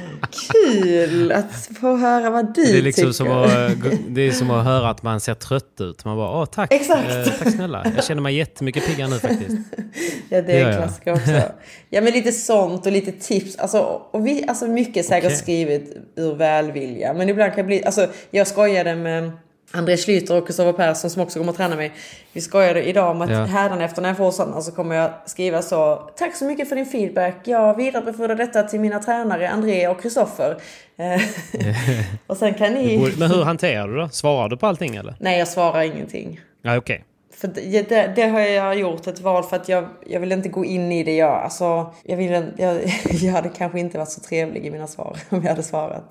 Kul att få höra vad du det är liksom tycker. Som att, det är som att höra att man ser trött ut. Man bara, åh tack, Exakt. Eh, tack snälla. Jag känner mig jättemycket piggare nu faktiskt. ja, det är en klassiker också. Ja, men lite sånt och lite tips. Alltså, och vi, alltså mycket säkert okay. skrivet ur välvilja. Men ibland kan det bli, alltså jag skojade med André Schlyter och Kristoffer Persson som också kommer att träna mig. Vi skojade idag om att ja. hädanefter när jag får sådana så kommer jag skriva så. Tack så mycket för din feedback. Jag vidarebefordrar detta till mina tränare André och Kristoffer. och sen kan ni... Men hur hanterar du det? Svarar du på allting eller? Nej, jag svarar ingenting. Ja, okej. Okay. För det, det, har jag gjort ett val för att jag, jag vill inte gå in i det. Jag, alltså, jag, vill, jag, jag hade kanske inte varit så trevlig i mina svar om jag hade svarat.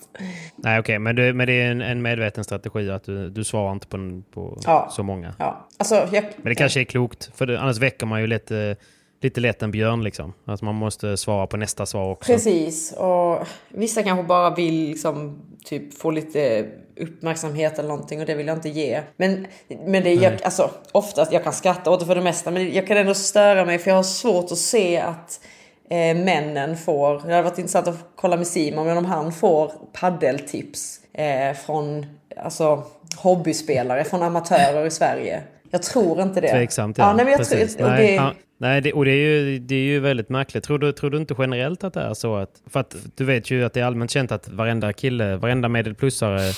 Nej okej, okay, men, du, men det är en, en medveten strategi att du, du svarar inte på, på ja. så många. Ja. Alltså, jag, men det kanske är klokt, för det, annars väcker man ju lite lite lätt en björn liksom. Att man måste svara på nästa svar också. Precis. Och vissa kanske bara vill liksom typ få lite uppmärksamhet eller någonting och det vill jag inte ge. Men, men det, jag, alltså, oftast, jag kan skratta åt det för det mesta, men jag kan ändå störa mig för jag har svårt att se att eh, männen får, det hade varit intressant att kolla med Simon, men om han får paddeltips eh, från alltså, hobbyspelare, från amatörer i Sverige. Jag tror inte det. Tveksamt ja. ja nej, men jag tror, nej, det, han, nej det, och det är, ju, det är ju väldigt märkligt. Tror du, tror du inte generellt att det är så? Att, för att du vet ju att det är allmänt känt att varenda kille, varenda medelplussare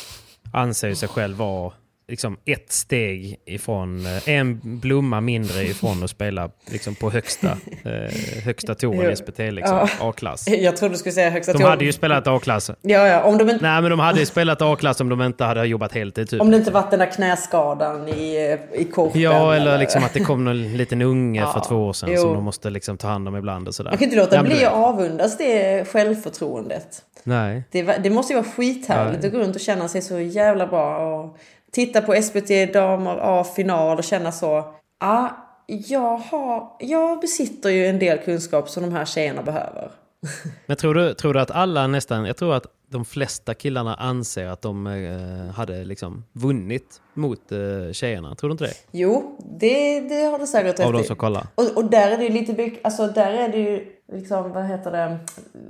anser sig själv vara liksom ett steg ifrån, eh, en blomma mindre ifrån att spela liksom på högsta, eh, högsta touren i SPT, liksom, ja. A-klass. Jag trodde du skulle säga högsta De hade ju spelat A-klass. Ja, ja. Om de inte... Nej, men de hade ju spelat A-klass om de inte hade jobbat heltid. Typ. Om det inte varit den där knäskadan i, i korten. Ja, eller, eller liksom att det kom någon liten unge ja. för två år sedan jo. som de måste liksom ta hand om ibland och sådär. Man kan inte låta ja, bli att avundas det självförtroendet. Nej. Det, det måste ju vara skithärligt att gå runt och känna sig så jävla bra. Och titta på SBT Damer A-final och känna så. Ah, jag, har, jag besitter ju en del kunskap som de här tjejerna behöver. Men tror du, tror du att alla nästan, jag tror att de flesta killarna anser att de eh, hade liksom vunnit mot eh, tjejerna. Tror du inte det? Jo, det, det har du säkert rätt Av de som kollar. Och, och där är det ju lite, alltså där är det ju liksom, vad heter det,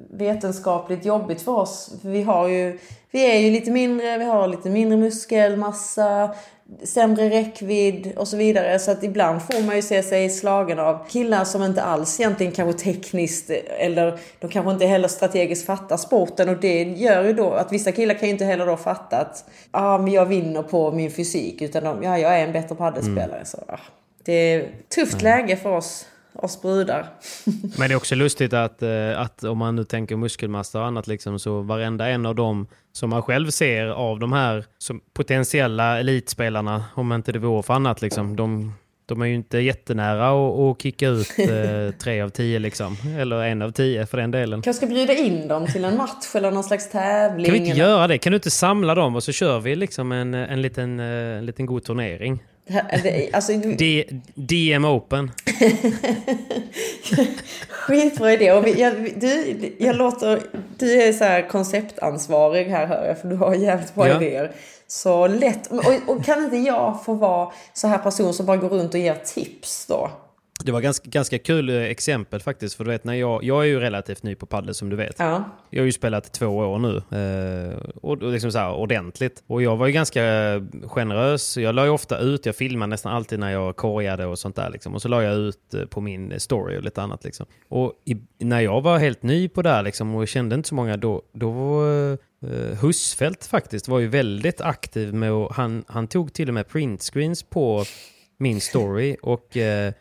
vetenskapligt jobbigt för oss. För vi har ju, vi är ju lite mindre, vi har lite mindre muskelmassa, sämre räckvidd och så vidare. Så att ibland får man ju se sig slagen av killar som inte alls egentligen kanske tekniskt eller de kanske inte heller strategiskt fattar sporten och det gör ju då att vissa killar kan ju inte heller då fatta att ah, men jag vinner på min fysik utan de, ja, jag är en bättre paddelspelare. Mm. Så, ah, det är ett tufft mm. läge för oss oss brudar. Men det är också lustigt att, eh, att om man nu tänker muskelmassa och annat, liksom, så varenda en av dem som man själv ser av de här som potentiella elitspelarna, om inte det vore för annat, liksom, de, de är ju inte jättenära att, att kicka ut eh, tre av tio, liksom. eller en av tio för den delen. Kanske ska bjuda in dem till en match eller någon slags tävling? Kan vi inte eller? göra det? Kan du inte samla dem och så kör vi liksom en, en, liten, eh, en liten god turnering? Alltså, D DM Open. Skitbra idé. Och vi, jag, du, jag låter, du är så här konceptansvarig här hör jag, för du har jävligt bra ja. idéer. Så lätt. Och, och, kan inte jag få vara så här person som bara går runt och ger tips då? Det var ganska, ganska kul eh, exempel faktiskt. För du vet, när jag, jag är ju relativt ny på padel som du vet. Ja. Jag har ju spelat två år nu. Eh, och, och liksom så här, ordentligt. Och jag var ju ganska generös. Jag la ju ofta ut, jag filmade nästan alltid när jag korgade och sånt där. Liksom. Och så la jag ut eh, på min story och lite annat. Liksom. Och i, när jag var helt ny på det här liksom, och kände inte så många, då, då var eh, Husfeldt faktiskt var ju väldigt aktiv med att, han, han tog till och med printscreens på min story. och eh, Eh,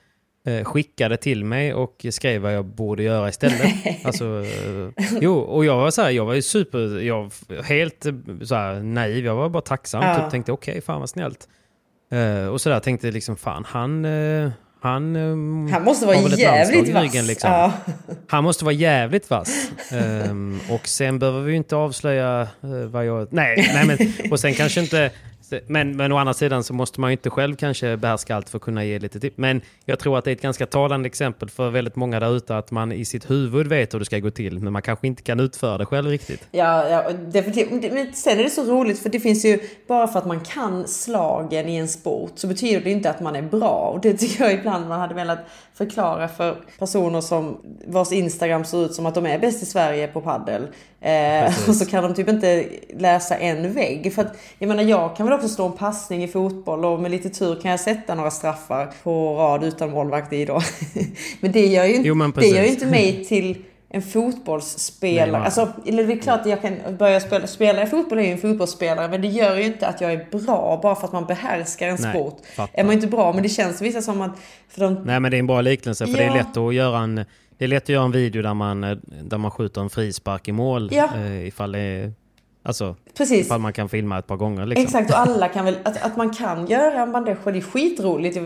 skickade till mig och skrev vad jag borde göra istället. alltså, eh, jo, och jag var så här, jag var ju super, jag helt så här, naiv, jag var bara tacksam. Ja. Typ, tänkte okej, okay, fan vad snällt. Uh, och sådär tänkte liksom, fan han... Uh, han, um, han måste vara jävligt vass. Ryggen, liksom. ja. Han måste vara jävligt vass. Um, och sen behöver vi inte avslöja uh, vad jag... Nej, nej men, och sen kanske inte men, men å andra sidan så måste man ju inte själv kanske behärska allt för att kunna ge lite tips. Men jag tror att det är ett ganska talande exempel för väldigt många där ute att man i sitt huvud vet hur det ska gå till men man kanske inte kan utföra det själv riktigt. Ja, ja definitivt. Men sen är det så roligt för det finns ju, bara för att man kan slagen i en sport så betyder det inte att man är bra. Och det tycker jag ibland man hade velat förklara för personer som vars Instagram ser ut som att de är bäst i Sverige på paddel. Eh, och så kan de typ inte läsa en vägg. För att, jag menar jag kan väl också slå en passning i fotboll och med lite tur kan jag sätta några straffar på rad utan målvakt i då. men det gör ju, jo, det gör ju inte mig till en fotbollsspelare. Nej, alltså, eller det är klart att jag kan börja spela, spela i fotboll är ju en fotbollsspelare men det gör ju inte att jag är bra bara för att man behärskar en Nej, sport. Fattar. Är man inte bra men det känns vissa som att... För de... Nej men det är en bra liknelse för ja. det är lätt att göra en... Det är lätt att göra en video där man, där man skjuter en frispark i mål ja. eh, ifall det är Alltså, Precis. ifall man kan filma ett par gånger. Liksom. Exakt, och alla kan väl... Att, att man kan göra en bandage, det är skitroligt.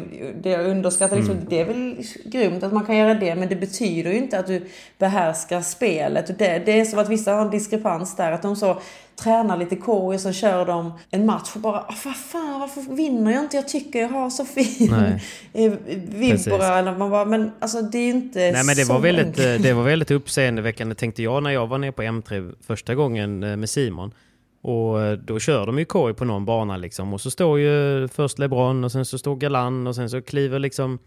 Det jag underskattar liksom, mm. det är väl grymt att man kan göra det. Men det betyder ju inte att du behärskar spelet. Det, det är som att vissa har en diskrepans där. Att de så tränar lite KO och så kör de en match och bara ah, vad fan varför vinner jag inte? Jag tycker jag har så fin vibra. Eller man bara, men alltså det är ju inte Nej men det var, väldigt, eh, det var väldigt uppseendeväckande tänkte jag när jag var nere på M3 första gången eh, med Simon. Och eh, då kör de ju korg på någon bana liksom. Och så står ju först LeBron och sen så står Galan och sen så kliver liksom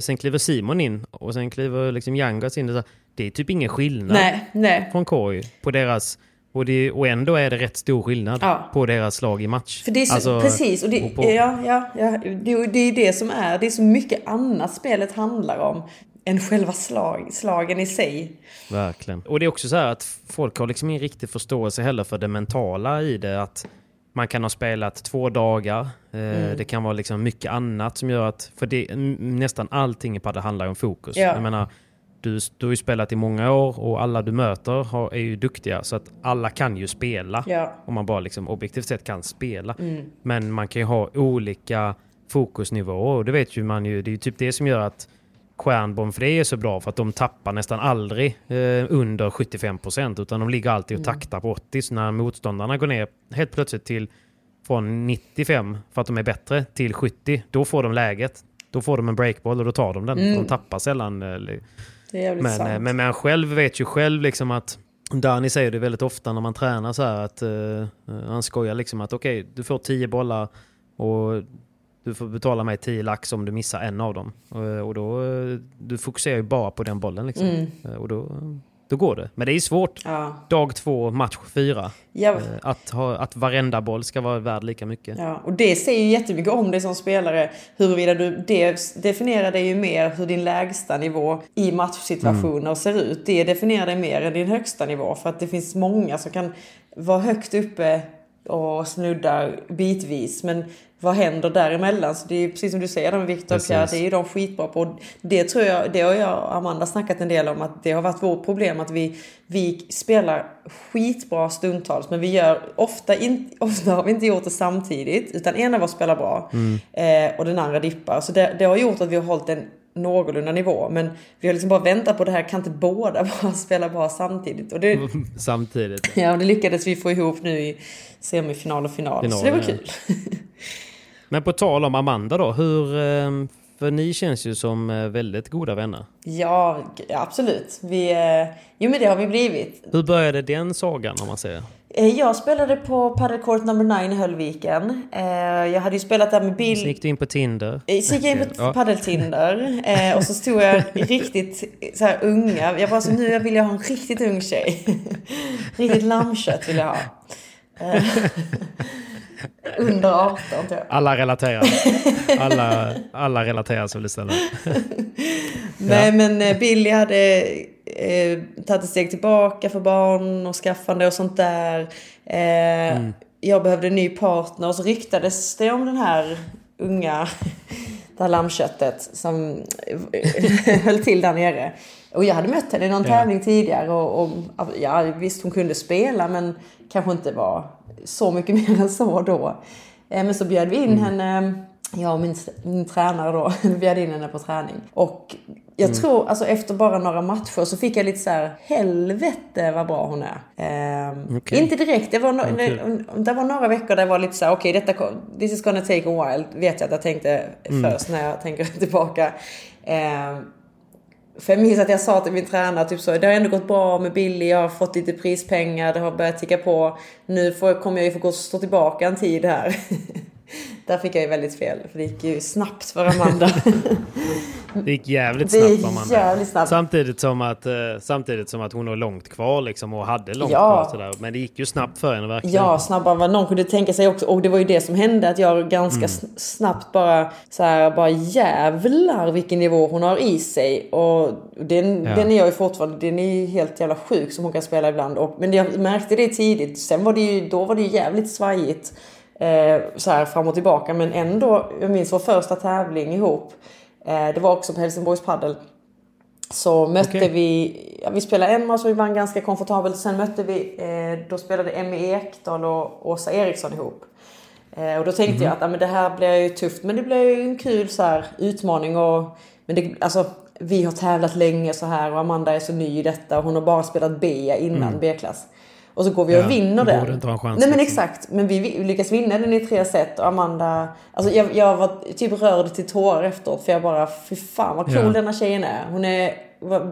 Sen kliver Simon in och sen kliver liksom Yangas in. Det är typ ingen skillnad nej, nej. från korg på deras och, det, och ändå är det rätt stor skillnad ja. på deras slag i match. För det är så, alltså, precis, och det, och ja, ja, ja, det, det är det som är, det är så mycket annat spelet handlar om än själva slag, slagen i sig. Verkligen. Och det är också så här att folk har liksom ingen riktig förståelse heller för det mentala i det. Att man kan ha spelat två dagar. Eh, mm. Det kan vara liksom mycket annat som gör att... För det, nästan allting i padel handlar om fokus. Ja. Jag menar, du, du har ju spelat i många år och alla du möter har, är ju duktiga så att alla kan ju spela. Ja. Om man bara liksom objektivt sett kan spela. Mm. Men man kan ju ha olika fokusnivåer och det vet ju man ju. Det är ju typ det som gör att Stjärnbomb är så bra för att de tappar nästan aldrig eh, under 75 procent utan de ligger alltid och mm. taktar på 80. Så när motståndarna går ner helt plötsligt till från 95 för att de är bättre till 70, då får de läget. Då får de en breakball och då tar de den. Mm. De tappar sällan. Eh, men, eh, sant. men man själv vet ju själv liksom att Dani säger det väldigt ofta när man tränar så här att uh, han skojar liksom att okej, okay, du får tio bollar och du får betala mig 10 lax om du missar en av dem. Och, då, eh, du fokuserar ju bara på den bollen liksom. Mm. Eh, Och då, då går det. Men det är svårt. Ja. Dag två, match fyra. Ja. Eh, Att, ha, att varenda boll ska vara värd lika mycket. Ja, och det säger ju jättemycket om dig som spelare. Huruvida du, det definierar dig ju mer hur din lägsta nivå i matchsituationer ser ut. Det definierar dig mer än din högsta nivå. För att det finns många som kan vara högt uppe och snudda bitvis. Men vad händer däremellan? Så det är precis som du säger där med Viktor och. Pierre, det är ju de skitbra på. Det tror jag, det har jag och Amanda snackat en del om att det har varit vårt problem att vi, vi spelar skitbra stundtals men vi gör ofta, in, ofta har vi inte gjort det samtidigt utan en av oss spelar bra eh, och den andra dippar. Så det, det har gjort att vi har hållit en någorlunda nivå men vi har liksom bara väntat på det här, kan inte båda bara spela bra samtidigt? Och det, Samtidigt. ja, och det lyckades vi få ihop nu i semifinal och final, Final, så det var ja. kul. Men på tal om Amanda då. Hur, eh, för ni känns ju som eh, väldigt goda vänner. Ja, absolut. Vi, eh, jo men det har vi blivit. Hur började den sagan om man säger? Jag spelade på Padel Court number 9 i Höllviken. Jag hade ju spelat där med Så Bill. gick du in på Tinder? Så gick jag in på Ja. Paddeltinder och så stod jag riktigt så här unga. Jag bara så nu vill jag ha en riktigt ung tjej. riktigt lammkött vill jag ha. Under 18 tror jag. Alla relaterar. Alla, alla relaterar så istället. Nej men eh, Billy hade eh, tagit ett steg tillbaka för barn och skaffande och sånt där. Eh, Jag behövde en ny partner och så ryktades det om den här unga, det här lammköttet som höll till där nere. Och jag hade mött henne i någon tävling tidigare och, och ja, visst hon kunde spela men kanske inte var så mycket mer än så då. Eh, Men så bjöd vi in henne, jag och min, min tränare då, bjöd in henne på träning. Och jag tror, alltså efter bara några matcher så fick jag lite så här, helvete vad bra hon är. Ehm, Okej. Inte direkt, det var, no- kul. det, var några veckor där jag var lite så här, okej detta, kom- this is gonna take a while, vet jag att jag tänkte först när jag tänker tillbaka. Ehm, för jag minns att jag sa till min tränare typ så, det har ändå gått bra med Billy, jag har fått lite prispengar, det har börjat ticka på. Nu får, kommer jag ju få gå och stå tillbaka en tid här. Där fick jag ju väldigt fel, för det gick ju snabbt för Amanda. Det gick jävligt snabbt för Amanda. jävligt snabbt. Samtidigt som, att, eh, samtidigt som att hon har långt kvar liksom och hade långt Ja. kvar sådär. Men det gick ju snabbt för henne verkligen. Ja, snabbare än vad någon kunde tänka sig också. Och det var ju det som hände, att jag ganska Mm. sn- snabbt bara så här, bara jävlar vilken nivå hon har i sig. Och den, Ja. den är jag ju fortfarande, den är ju helt jävla sjuk som hon kan spela ibland. Och, men jag märkte det tidigt. Sen var det ju, då var det ju jävligt svajigt. Eh, så här fram och tillbaka. Men ändå, jag minns vår första tävling ihop. Eh, det var också på Helsingborgs Padel. Så mötte Okej. vi, ja, vi spelade en match och vi vann ganska komfortabelt. Sen mötte vi, eh, då spelade Emmy Ekdahl och Åsa Eriksson ihop. Eh, och då tänkte jag att ja, men det här blir ju tufft men det blir ju en kul så här, utmaning. Och, men det, alltså, vi har tävlat länge så här och Amanda är så ny i detta och hon har bara spelat B innan B-klass. Och så går vi och Ja, vinner borde den. inte ha en chans, Nej men liksom. exakt. Men vi, lyckas vinna den i tre set och Amanda... Alltså jag, jag var typ rörd till tårar efteråt för jag bara, fy fan vad cool Ja. denna tjejen är. Hon är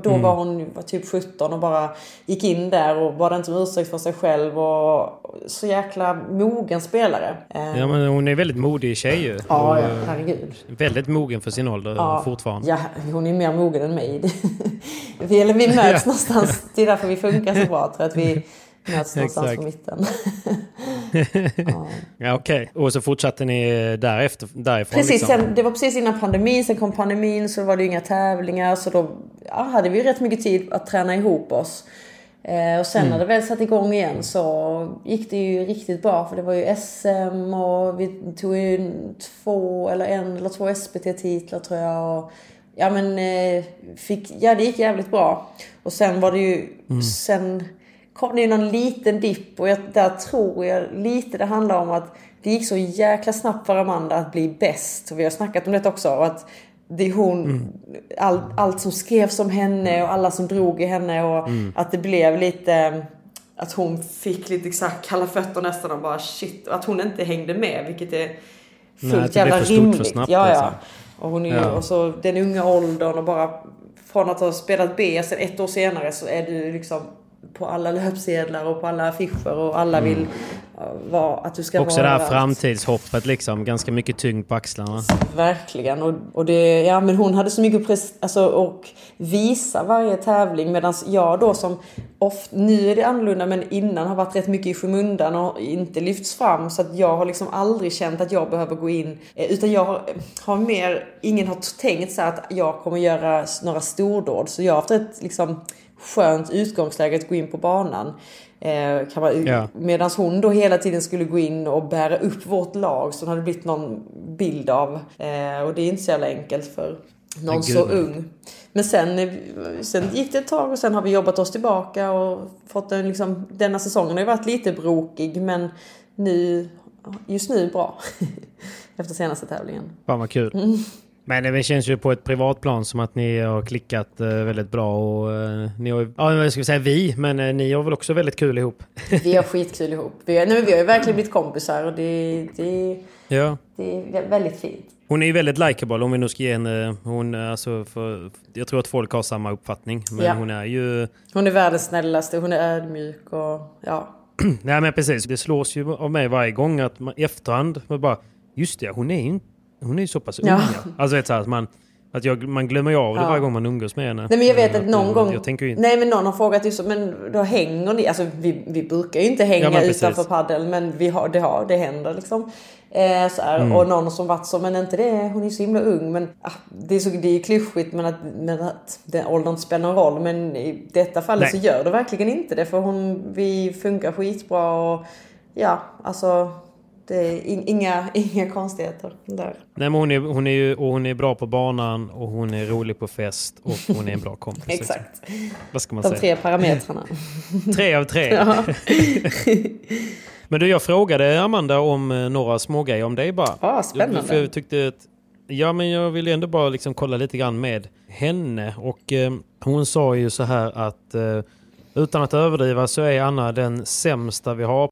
då Mm. var hon var typ 17 och bara gick in där och bad inte om ursäkt för sig själv och så jäkla mogen spelare. Eh, Ja, men hon är väldigt modig tjej ju. ja, ja, herregud. Väldigt mogen för sin ålder Ja, fortfarande. Ja, hon är mer mogen än mig. vi, eller vi möts någonstans, det är därför vi funkar så bra. Tror att vi möts någonstans på mitten. Ja, Okej, och så fortsatte ni därefter, därifrån? Precis, liksom. sen, det var precis innan pandemin, sen kom pandemin så var det ju inga tävlingar så då ja, hade vi rätt mycket tid att träna ihop oss. Eh, och sen när det väl satt igång igen så gick det ju riktigt bra för det var ju SM och vi tog ju två eller en eller två SPT-titlar tror jag. Och, ja men eh, fick, ja det gick jävligt bra. Och sen var det ju, sen kom det ju någon liten dipp och jag, där tror jag lite det handlar om att det gick så jäkla snabbt för Amanda att bli bäst. Och vi har snackat om det också. Och att det är hon, all, allt som skrevs om henne och alla som drog i henne och att det blev lite att hon fick lite så kalla fötter nästan och bara shit. Och att hon inte hängde med vilket är Nej, fullt det blev jävla för stort för rimligt. snabbt, ja, ja. liksom. Och hon är Ja. och så den unga åldern och bara från att ha spelat B sen ett år senare så är du liksom på alla löpsedlar och på alla affischer och alla vill vara, att du ska Också vara det här framtidshoppet liksom. Ganska mycket tyngd på axlarna. Verkligen. Och, och det, ja, men hon hade så mycket press, alltså, och visa varje tävling. Medan jag då som ofta, nu är det annorlunda men innan har varit rätt mycket i skymundan och inte lyfts fram. Så att jag har liksom aldrig känt att jag behöver gå in. eh, Utan jag har, har mer, ingen har tänkt så att jag kommer göra några stordåd. Så jag har haft ett liksom skönt utgångsläge att gå in på banan. Eh, kan man, Ja. Medan hon då hela tiden skulle gå in och bära upp vårt lag som hade blivit någon bild av. Eh, och det är inte så jävla enkelt för någon så ung. Men sen, eh, sen gick det ett tag och sen har vi jobbat oss tillbaka och fått en liksom, denna säsongen har ju varit lite brokig men nu, just nu bra. Efter senaste tävlingen. Fan vad kul. Mm. Men det känns ju på ett privat plan som att ni har klickat eh, väldigt bra och eh, ni har ja ska vi säga vi, men eh, ni har väl också väldigt kul ihop. Vi har skitkul ihop. Vi har, nej, vi har ju verkligen blivit kompisar och det, det, ja. det är väldigt fint. Hon är ju väldigt likeable om vi nu ska ge henne, hon, alltså för, jag tror att folk har samma uppfattning. Men Ja. hon är ju, Hon är världens snällaste, hon är ödmjuk och ja. nej men precis, det slås ju av mig varje gång att man i efterhand, man bara, just det, hon är ju, inte- hon är ju så pass ung. Ja. Alltså vet, så att man, att jag, man glömmer ju av det Ja. varje gång man umgås med henne. Nej men jag vet Eh, att någon gång... Jag tänker ju inte, Nej men någon har frågat just men då hänger ni? Alltså vi, vi brukar ju inte hänga Ja, utanför padel men vi har, det, har, det händer liksom. Eh, så här. Mm. Och någon som varit så, men inte det, hon är så himla ung. Men ah, det är så det är klyschigt men att, men att den åldern spelar någon roll. Men i detta fallet Nej. så gör det verkligen inte det. För hon, vi funkar skitbra och ja, alltså det är in, inga, inga konstigheter där. nej men hon är, hon är ju, och hon är bra på banan och hon är rolig på fest och hon är en bra kompis. liksom. Exakt. Vad ska man De säga? tre parametrarna. Tre av tre. Men du, jag frågade Amanda om eh, några smågrejer om dig bara. Ja, spännande. För jag tyckte att, ja men jag ville ändå bara liksom kolla lite grann med henne. Och eh, hon sa ju så här att eh, utan att överdriva så är Anna den sämsta vi har.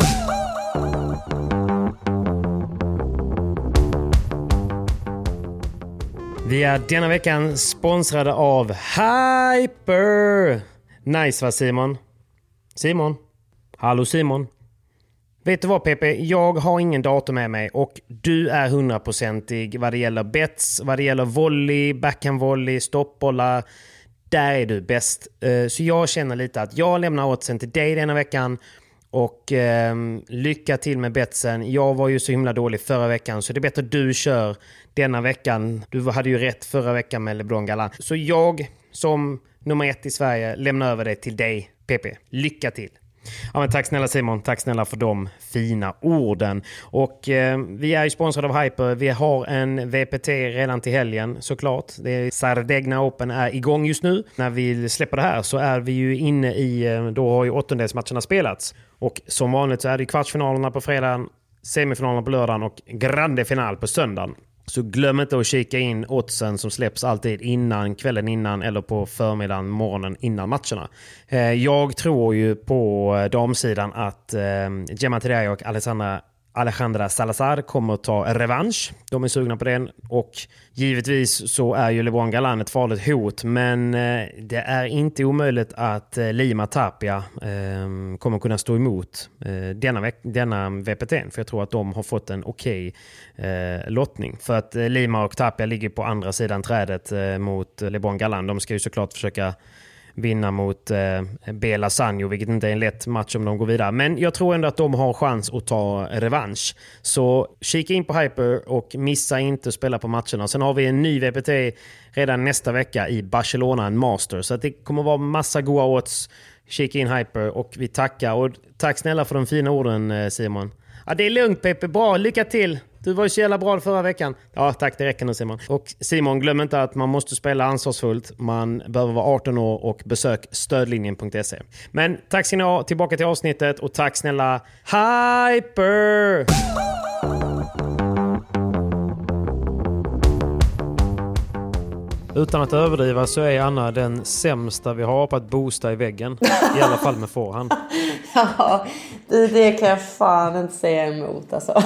Vi är denna veckan sponsrade av Hyper! Nice va Simon? Simon? Hallå Simon? Vet du vad Pepe? Jag har ingen dator med mig och du är hundraprocentig vad det gäller bets, vad det gäller volley, backhandvolley, stoppbollar. Där är du bäst. Eh, så jag känner lite att jag lämnar oddsen till dig denna veckan. Och eh, lycka till med betsen. Jag var ju så himla dålig förra veckan så det är bättre att du kör denna veckan. Du hade ju rätt förra veckan med LeBron Galan. Så jag som nummer ett i Sverige lämnar över det till dig PP. Lycka till! Ja, men tack snälla Simon, tack snälla för de fina orden. Och eh, vi är ju sponsrade av Hyper. Vi har en VPT redan till helgen såklart. Det är Sardegna Open är igång just nu. När vi släpper det här så är vi ju inne i, eh, då har ju åttondelsmatcherna spelats. Och som vanligt så är det kvartsfinalerna på fredagen, semifinalerna på lördagen och grande final på söndagen. Så glöm inte att kika in oddsen som släpps alltid innan, kvällen innan eller på förmiddagen, morgonen innan matcherna. Eh, jag tror ju på eh, damsidan att eh, Gemma Tedej och Alessandra Alejandra Salazar kommer att ta revansch. De är sugna på den. Och givetvis så är ju LeBron Galan ett farligt hot. Men eh, det är inte omöjligt att eh, Lima Tapia ehm, kommer kunna stå emot eh, denna, denna VPT. För jag tror att de har fått en okej okay lottning. För att Lima och Tapia ligger på andra sidan trädet mot LeBron Galan. De ska ju såklart försöka vinna mot eh, Bela Sanjo, vilket inte är en lätt match om de går vidare. Men jag tror ändå att de har chans att ta revansch. Så kika in på Hyper och missa inte att spela på matcherna. Sen har vi en ny VPT redan nästa vecka i Barcelona, en master. Så att det kommer vara massa goa odds. Kika in Hyper och vi tackar. Och tack snälla för de fina orden eh, Simon. Ja, det är lugnt Peppe, bra, lycka till! Du var ju så jävla bra förra veckan. Ja, tack. Det räcker nu Simon. Och Simon, glöm inte att man måste spela ansvarsfullt. Man behöver vara 18 år och besök stödlinjen.se. Men tack ska ni ha. Tillbaka till avsnittet och tack snälla Hyper! Utan att överdriva så är Anna den sämsta vi har på att boosta i väggen. I alla fall med forehand. Ja, det, det kan jag fan inte säga emot alltså.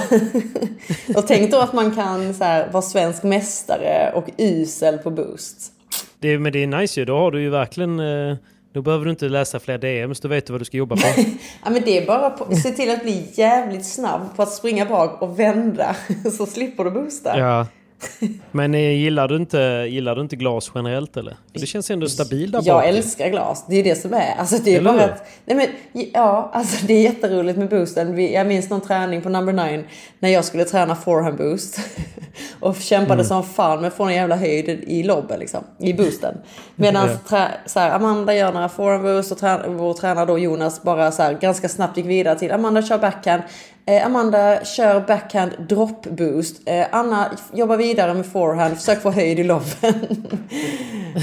Och tänk då att man kan så här, vara svensk mästare och usel på boost. Det, men det är nice ju. Då har du ju verkligen... eh, Då behöver du inte läsa fler DMs, då vet du vad du ska jobba på. Ja men det är bara att se till att bli jävligt snabb på att springa bak och vända. Så slipper du boosta. ja. Men eh, gillar du, inte, gillar du inte glas generellt eller? För det känns ändå stabilt där Jag bak. älskar glas. Det är det som är. Alltså det är Eller bara att, nej men, ja, alltså det är jätteroligt med boosten. Jag minns någon träning på number nine när jag skulle träna forehand boost. Och kämpade Mm. som fan med att få en jävla höjd i lobben liksom. I boosten. Medan så här, Amanda gör några forehand boost och trä, vår tränare då Jonas bara så här, ganska snabbt gick vidare till Amanda kör backhand. Eh, Amanda kör backhand drop boost. Eh, Anna jobbar vidare med forehand. Försök få höjd i lobben.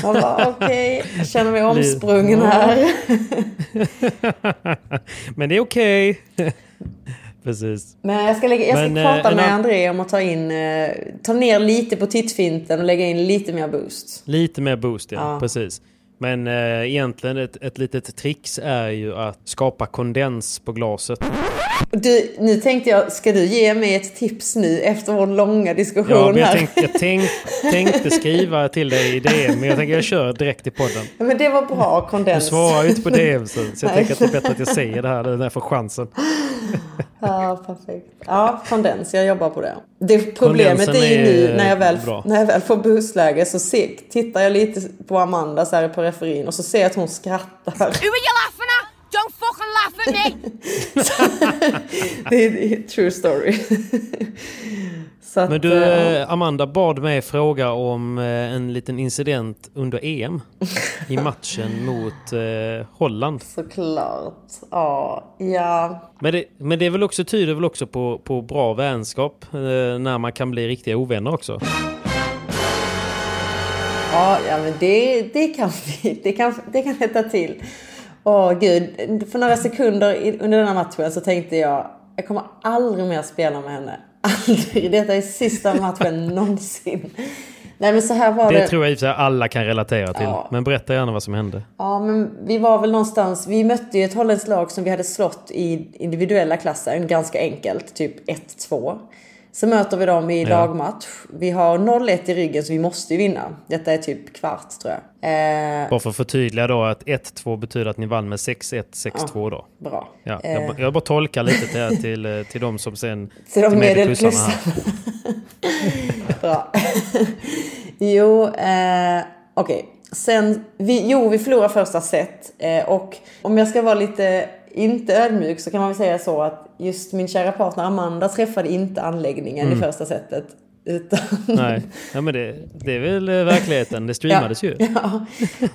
Man bara okej, jag känner mig omsprungen här. Men det är okej. Precis. Men jag ska, lägga, jag ska Men, eh, prata en med ann- André om att ta in, eh, ta ner lite på tittfinten och lägga in lite mer boost. Lite mer boost, ja. Ja. Precis. Men eh, egentligen ett, ett litet trix är ju att skapa kondens på glaset. Du, nu tänkte jag, ska du ge mig ett tips nu efter vår långa diskussion Ja, men jag, här? tänk, jag tänk, tänkte skriva till dig i DM, men jag tänker jag kör direkt i podden. Ja, men det var bra Du kondens. svarar ju inte på DM, så, så jag Nej. tänker att det är bättre att jag säger det här när jag får chansen. Ja, perfekt. Ja, kondens. Jag jobbar på det. det problemet Kondensen är ju nu är när jag väl, bra. när jag väl får boostläge så se, tittar jag lite på Amanda så här på referin och så ser jag att hon skrattar. Don't fucking laugh at me! det, är, true story. så att, Men du, eh, eh, Amanda bad mig fråga om eh, en liten incident under EM. I matchen mot eh, Holland. Såklart. Ja, ja. Men det, men det är väl också, tyder väl också på, på bra vänskap eh, när man kan bli riktiga ovänner också. Ja, ja men det, det, kan, det, kan, det kan hetta till. Åh gud, för några sekunder under den här matchen så tänkte jag jag kommer aldrig mer spela med henne. Aldrig. Detta är sista matchen någonsin. Nej men så här var det. Det tror jag i alla kan relatera till. Ja. Men berätta gärna vad som hände. Ja, men vi var väl någonstans. Vi mötte ju ett holländskt lag som vi hade slått i individuella klassen ganska enkelt, typ 1-2. Så möter vi dem i Ja. lagmatch. Vi har 0-1 i ryggen så vi måste ju vinna. Detta är typ kvart tror jag. Eh, Bara för att förtydliga då att 1-2 betyder att ni vann med 6-1, 6-2 då. bra. Ja, Eh, jag, jag bara tolkar lite till, till, eh, till de som sen... Till de här. Bra. jo, eh, okej. Sen, vi, jo, vi förlorar första set. Eh, och om jag ska vara lite, inte ödmjuk, så kan man väl säga så att just min kära partner Amanda träffade inte anläggningen i första setet. Utan... Nej, ja, men det, det är väl eh, verkligheten. Det streamades ju. Ja.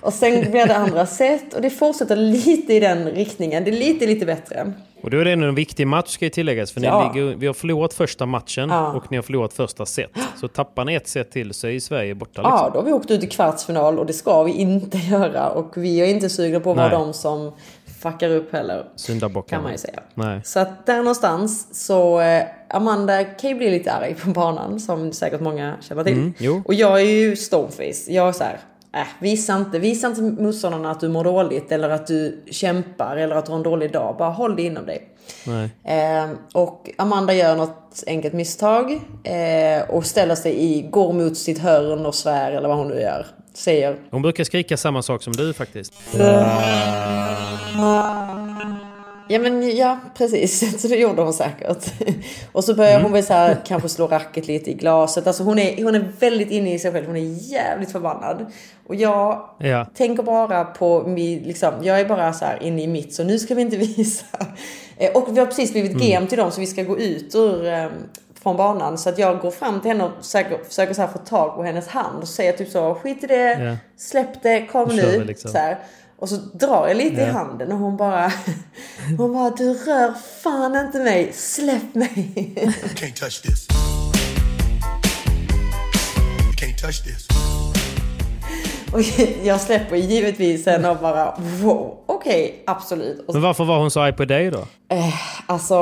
Och sen blir det andra set och det fortsätter lite i den riktningen. Det är lite, lite bättre. Och då är det ändå en viktig match ska ju tilläggas. För Ja. ni ligger, vi har förlorat första matchen Ja. och ni har förlorat första set. Så tappar ni ett set till så är Sverige borta. Liksom. Ja, då har vi åkt ut i kvartsfinal och det ska vi inte göra. Och vi är inte sugna på att vara de som fuckar upp heller. Syndabocken. Kan man ju säga. Nej. Så att där någonstans så eh, Amanda kan ju bli lite arg på banan som säkert många känner till. Mm. Och jag är ju stoneface. Jag är så här, äh, visa inte, visa inte motståndarna att du mår dåligt eller att du kämpar eller att du har en dålig dag. Bara håll det inom dig. Eh, och Amanda gör något enkelt misstag eh, och ställer sig i, går mot sitt hörn och svär eller vad hon nu gör. Säger Hon brukar skrika samma sak som du faktiskt. Ja men ja, precis. Så det gjorde hon säkert. Och så börjar hon väl så här, kanske slå racket lite i glaset. Alltså hon är, hon är väldigt inne i sig själv. Hon är jävligt förbannad. Och jag Ja. tänker bara på min, liksom, jag är bara så här inne i mitt. Så nu ska vi inte visa. Eh, Och vi har precis blivit GM till dem så vi ska gå ut ur eh, från banan. Så att jag går fram till henne och försöker, försöker så här få tag på hennes hand. Och säger typ så, skit i det, Ja. släpp det, kom Nu liksom. Så här. Och så drar jag lite i Ja. handen och hon bara Hon bara du rör fan inte mig, släpp mig. can't touch this. You can't touch this. Och jag släpper givetvis henne och bara wow, okej, absolut. Och Men varför var hon så arg på dig då? Alltså,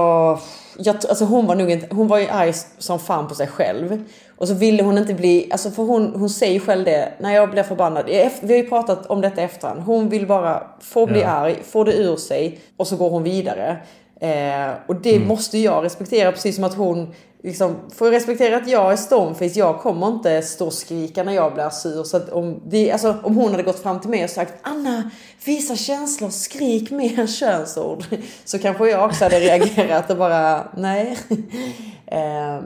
jag, alltså hon var nog inte, hon var ju arg som fan på sig själv. Och så ville hon inte bli, alltså för hon, hon säger själv det, när jag blev förbannad, vi har ju pratat om detta efterhand, hon vill bara få bli Ja. arg, få det ur sig och så går hon vidare. Eh, och det måste jag respektera precis som att hon liksom, får respektera att jag är stoneface. Jag kommer inte stå och skrika när jag blir sur. Så om, det, alltså, om hon hade gått fram till mig och sagt Anna, visa känslor, skrik mer än könsord. Så kanske jag också hade reagerat och bara nej. Eh,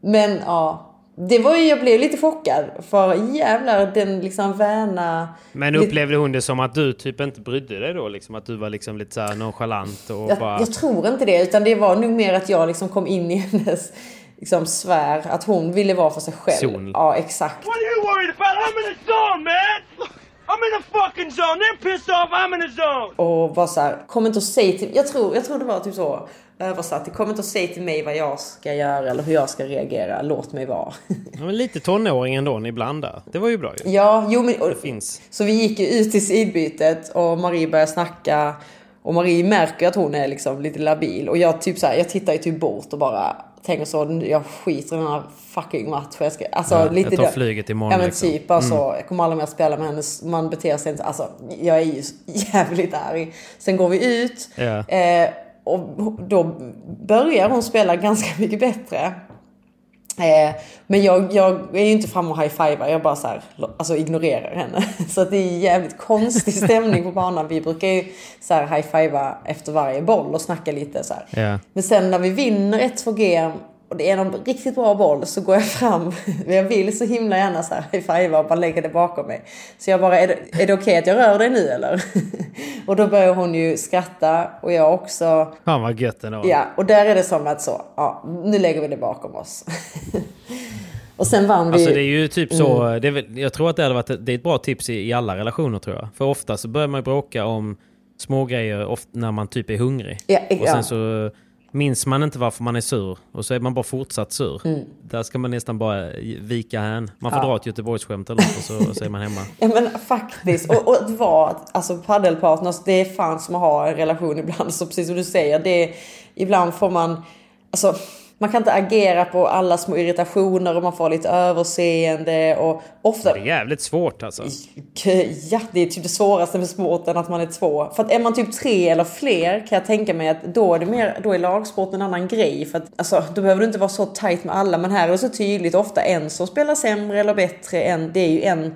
men ja, det var ju, jag blev lite chockad. För jävlar den liksom väna... Men upplevde hon det som att du typ inte brydde dig då? Liksom, att du var liksom lite så här nonchalant och Jag, bara... jag tror inte det, utan det var nog mer att jag liksom kom in i hennes liksom, sfär. Att hon ville vara för sig själv. Zon. Ja, exakt. What are you worried about? I'm in the zone, man! I'm in the fucking zone. They're pissed off. I'm in the zone. Och var så här, kom inte och säg till... Jag tror, jag tror det var typ så översatt. Kom inte och säg till mig vad jag ska göra eller hur jag ska reagera. Låt mig vara. Ja, men lite tonåring ändå ibland där. Det var ju bra ju. Ja, jo men... Och, Det finns. Så vi gick ju ut i sidbytet och Marie började snacka. Och Marie märker att hon är liksom lite labil. Och jag typ så här, jag tittar ju typ bort och bara tänker så, jag skiter i den här fucking matchen. Jag, ska, alltså, Ja, lite jag tar det. flyget imorgon, Ja men liksom. typ, alltså, jag kommer aldrig mer spela med henne. Man beter sig inte, alltså jag är ju jävligt arg. Sen går vi ut. Ja. Eh, och då börjar hon spela ganska mycket bättre. Eh, men jag, jag är ju inte framme och high-fivar, jag bara så här, alltså ignorerar henne. Så att det är jävligt konstig stämning på banan. Vi brukar ju så high-fiva efter varje boll och snacka lite så. Ja. Men sen när vi vinner ett 2G och det är någon riktigt bra boll så går jag fram. Men jag vill så himla gärna så här high-fiva och bara lägga det bakom mig. Så jag bara, är det, är det okej att jag rör dig nu eller? Och då börjar hon ju skratta och jag också. Fan vad gött ändå. Ja, och där är det som att så, ja, nu lägger vi det bakom oss. och sen vann vi. Alltså det är ju typ så, Mm. det är jag tror att det hade varit det är ett bra tips i, i alla relationer tror jag. För ofta så börjar man ju bråka om små grejer när man typ är hungrig. Ja, och ja. sen så minns man inte varför man är sur och så är man bara fortsatt sur. Där ska man nästan bara vika hän. Man får Mm. Ja. dra ett Göteborgsskämt eller något och så, och så är man hemma. Ja men faktiskt. Och, och att vara alltså paddelpartners, det är fan som att ha en relation ibland. Så precis som du säger, det är, ibland får man, alltså man kan inte agera på alla små irritationer och man får lite överseende och ofta... Det är jävligt svårt alltså. Ja, det är typ det svåraste med sporten att man är två. För att är man typ tre eller fler kan jag tänka mig att då är det mer, då är lagsport en annan grej. För att alltså, då behöver du inte vara så tight med alla. Men här är det så tydligt, ofta en som spelar sämre eller bättre än, det är ju en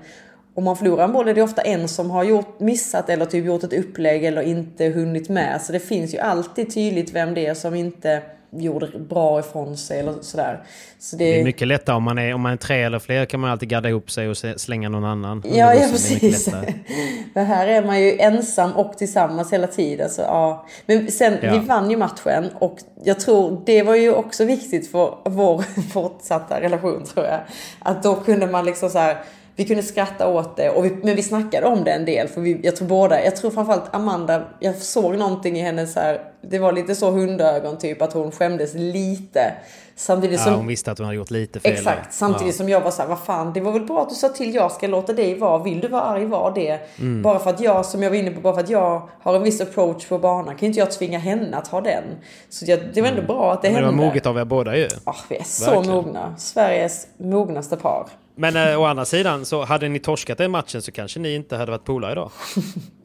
om man förlorar en boll är det ofta en som har gjort, missat eller typ gjort ett upplägg eller inte hunnit med. Så det finns ju alltid tydligt vem det är som inte gjorde bra ifrån sig eller sådär. Så det, Det är mycket lättare om man är, om man är tre eller fler kan man alltid gadda ihop sig och slänga någon annan. Ja, ja. Det precis. Men här är man ju ensam och tillsammans hela tiden. Så, ja. Men sen, Ja. vi vann ju matchen och jag tror det var ju också viktigt för vår fortsatta relation tror jag. Att då kunde man liksom så här, vi kunde skratta åt det, och vi, men vi snackade om det en del. För vi, jag tror båda, jag tror framförallt Amanda, jag såg någonting i henne så här, det var lite så hundögon typ, att hon skämdes lite. Samtidigt Ja, som... hon visste att hon hade gjort lite fel. Exakt, samtidigt ja. som jag var så här, vad fan, det var väl bra att du sa till, jag ska låta dig vara. Vill du vara arg, var det. Mm. Bara för att jag, som jag var inne på, bara för att jag har en viss approach på banan kan inte jag tvinga henne att ha den. Så jag, det var ändå bra att det Mm. Men det hände. var moget av er båda ju. Ah, vi är så Verkligen. mogna. Sveriges mognaste par. Men äh, å andra sidan, så hade ni torskat den matchen så kanske ni inte hade varit polare idag.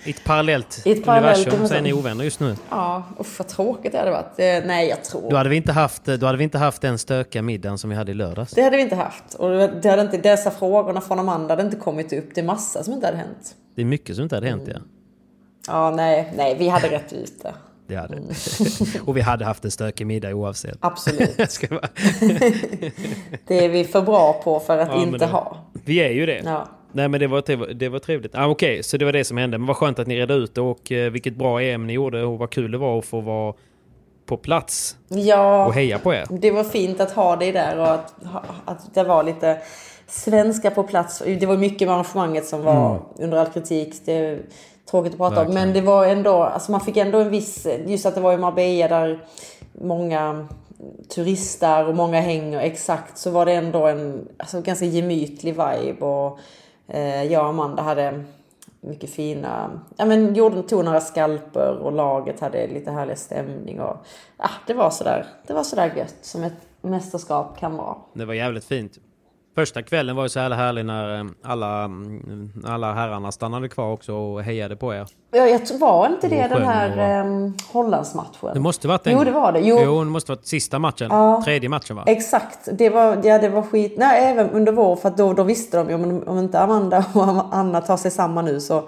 I ett parallellt, I ett parallellt universum så är ni ovänner just nu. Ja, usch vad tråkigt det hade varit. Eh, nej, jag tror... Då hade, vi inte haft, då hade vi inte haft den stökiga middagen som vi hade i lördags. Det hade vi inte haft. Och det hade inte, dessa frågorna från Amanda hade inte kommit upp. Det är massa som inte hade hänt. Det är mycket som inte hade hänt ja. Ja, nej, nej, vi hade rätt ut det. Det hade. Och vi hade haft en stökig middag oavsett. Absolut. Det är vi för bra på för att Ja, inte det- ha. Vi är ju det. Ja. Nej men det var, trevligt- det var trevligt. Ah, Okej, så det var det som hände. Men vad skönt att ni redde ut det och eh, vilket bra EM ni gjorde och vad kul det var att få vara på plats Ja, och heja på er. det var fint att ha dig där och att, att det var lite svenska på plats. Det var mycket med arrangemanget som var under all kritik. Det tråkigt att prata om. Men det var ändå, alltså man fick ändå en viss, just att det var i Marbella där många turister och många hänger exakt så var det ändå en alltså, ganska gemytlig vibe. Och, eh, jag och Amanda hade mycket fina, ja men gjorde, tog några skalper och laget hade lite härlig stämning och ja, det var sådär, det var sådär gött som ett mästerskap kan vara. Det var jävligt fint. Första kvällen var ju så jävla härlig när eh, alla, mm, alla herrarna stannade kvar också och hejade på er. Ja, jag tror- var inte det den här um, Hollandsmatchen? Det måste varit den. Jo, det var det. Jo. Jo, det måste varit sista matchen. Ja. Tredje matchen va? Exakt, det var, ja, det var skit. Nej, även under vår, för då, då visste de ju om, om inte Amanda och Anna tar sig samman nu så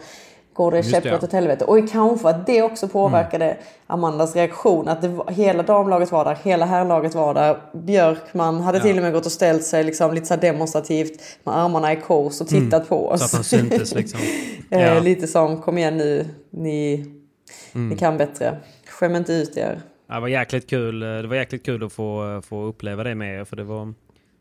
går det käpprätt. Mm. åt helvete. Och kanske att det också påverkade Amandas reaktion. Att det var, hela damlaget var där, hela herrlaget var där. Björkman hade Ja. till och med gått och ställt sig liksom lite så demonstrativt med armarna i kors och tittat på oss. Mm. Så att de syntes liksom. Eh, Ja. Lite som, kom igen nu, ni, Mm. ni kan bättre. Skäm inte ut er. Ja, Det var jäkligt kul, det var jäkligt kul att få, få uppleva det med er. För det var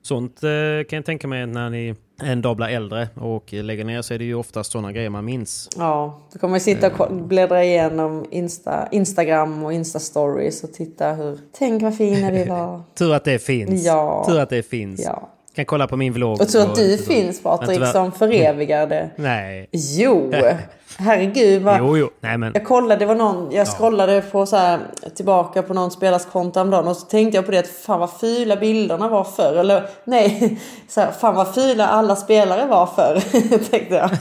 sånt eh, kan jag tänka mig när ni en dag blir äldre och lägger ner så är det ju oftast sådana grejer man minns. Ja, då kommer vi sitta och ko- bläddra igenom Insta, Instagram och Insta-stories och titta hur... Tänk vad fina vi var. Tur att det finns. Ja. Tur att det finns. Ja. Kan kolla på min vlogg. Och tror att du och- finns Patrik som förevigar det. Nej. Jo, herregud vad... Jo, jo. Nej, men... Jag kollade, det var någon, jag scrollade på så här, tillbaka på någon spelares konto häromdagen och så tänkte jag på det att fan vad fula bilderna var förr. Eller nej, så här, fan vad fula alla spelare var förr. tänkte jag.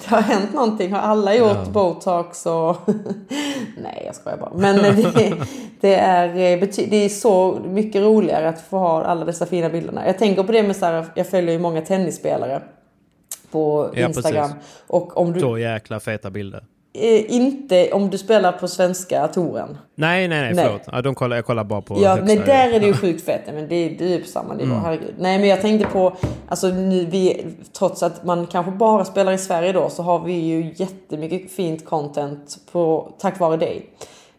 det har hänt någonting. Har alla gjort botox och... nej, jag skojar bara. Men det, det, är, eh, det är så mycket roligare att få ha alla dessa fina bilderna. Jag tänker på det med så här, jag följer ju många tennisspelare på Ja, Instagram. precis. Och om du, Så jäkla feta bilder. Eh, inte om du spelar på svenska touren. Nej, nej, nej, Nej. förlåt. Ja, de kollar, jag kollar bara på Ja, nej, där är det ju sjukt fett. Men det, det är ju på samma nivå, Mm. herregud. Nej, men jag tänkte på, alltså nu, vi, trots att man kanske bara spelar i Sverige då, så har vi ju jättemycket fint content på, tack vare dig.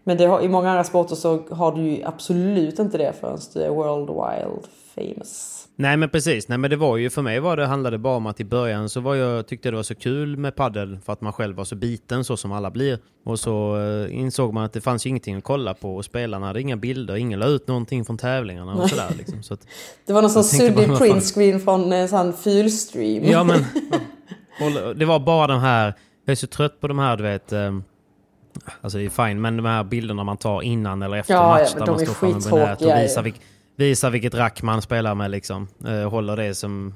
Men har, i många andra sporter så har du ju absolut inte det förrän du är world wild famous. Nej men precis, nej men det var ju för mig var det handlade bara om att i början så var jag, tyckte det var så kul med paddel för att man själv var så biten så som alla blir. Och så eh, insåg man att det fanns ju ingenting att kolla på och spelarna hade inga bilder, ingen la ut någonting från tävlingarna och sådär liksom. Så att, Det var någon sån suddig printscreen från en sån fylstream. ja men, och det var bara de här, jag är så trött på de här du vet, eh, alltså det är fine, men de här bilderna man tar innan eller efter Ja, match ja, där man står framme och visar, vilk, visar vilket rack man spelar med liksom. Eh, håller det som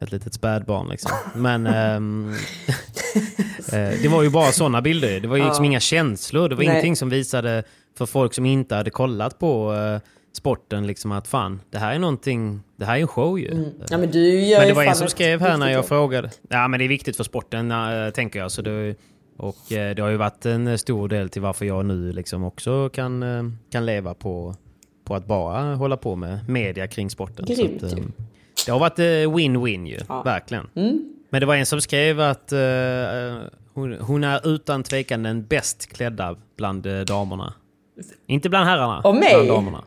ett litet spädbarn liksom. Men ehm, eh, det var ju bara sådana bilder. Det var ju liksom Ja. inga känslor. Det var Nej. ingenting som visade för folk som inte hade kollat på eh, sporten liksom att fan, det här är någonting, det här är en show ju. Ja, men du gör Men det var en som skrev här när jag jobb. frågade. Ja men det är viktigt för sporten äh, tänker jag. Så det, och eh, det har ju varit en stor del till varför jag nu liksom också kan, eh, kan leva på, på att bara hålla på med media kring sporten. Grymt att, ju. eh, det har varit eh, win-win ju, verkligen. Mm. Men det var en som skrev att eh, hon, hon är utan tvekan den bäst klädda bland damerna. Inte bland herrarna, Och mig? bland damerna.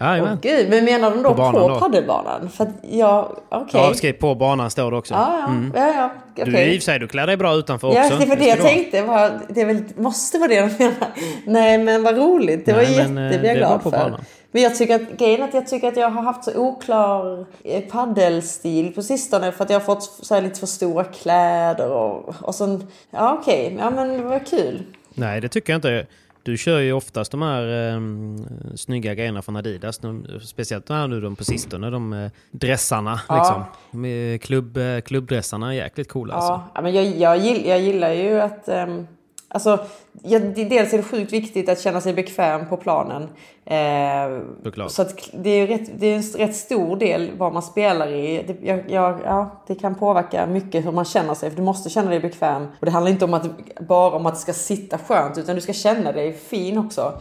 Jajamän. Åh gud, men menar de då På på, banan då? padelbanan? För att jag, okej. Ja, på banan står det också. Ja, ja, Mm. ja, ja, Du, okej. i och för sig, du klär dig bra utanför Ja, också. det var det jag du tänkte. Var, det väl, måste vara det de menar. Nej, men vad roligt. Det var Nej, jätte, men, jag glad på för. banan. Men jag tycker att grejen att jag tycker att jag har haft så oklar eh, paddelstil på sistone för att jag har fått så lite för stora kläder och, och sen, ja okej, ja men det var kul. Nej, det tycker jag inte. Du kör ju oftast de här um, snygga grejerna från Adidas. De, speciellt de här nu de på sistone, de eh, dressarna. Ja. Liksom. Med klubb, eh, klubbdressarna är jäkligt coola. Alltså. Ja, ja, men jag, jag, jag gillar ju att... Um, alltså, det- dels är det sjukt viktigt att känna sig bekväm på planen. Eh, så det är, rätt, det är en rätt stor del vad man spelar i. Det, jag, jag, ja, det kan påverka mycket hur man känner sig. För du måste känna dig bekväm. Och det handlar inte om att, bara om att det ska sitta skönt. Utan du ska känna dig fin också.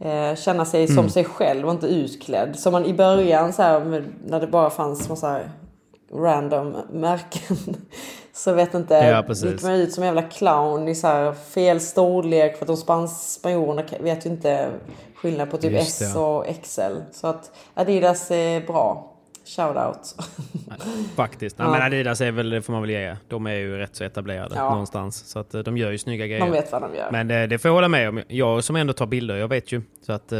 Eh, känna sig som Mm. sig själv och inte utklädd. Som man i början så här, när det bara fanns massa random märken. Så vet inte, Ja, precis. gick man ut som en jävla clown i så här fel storlek för att de spans- spanjorerna vet ju inte skillnad på typ Just S det, ja. och XL. Så att Adidas är bra. Shout out. Faktiskt. Nej, Ja. Men Adidas är väl, det får man väl ge. De är ju rätt så etablerade Ja. någonstans. Så att eh, de gör ju snygga grejer. De vet vad de gör. Men eh, det får jag hålla med om. Jag som ändå tar bilder, jag vet ju. Så att... Eh,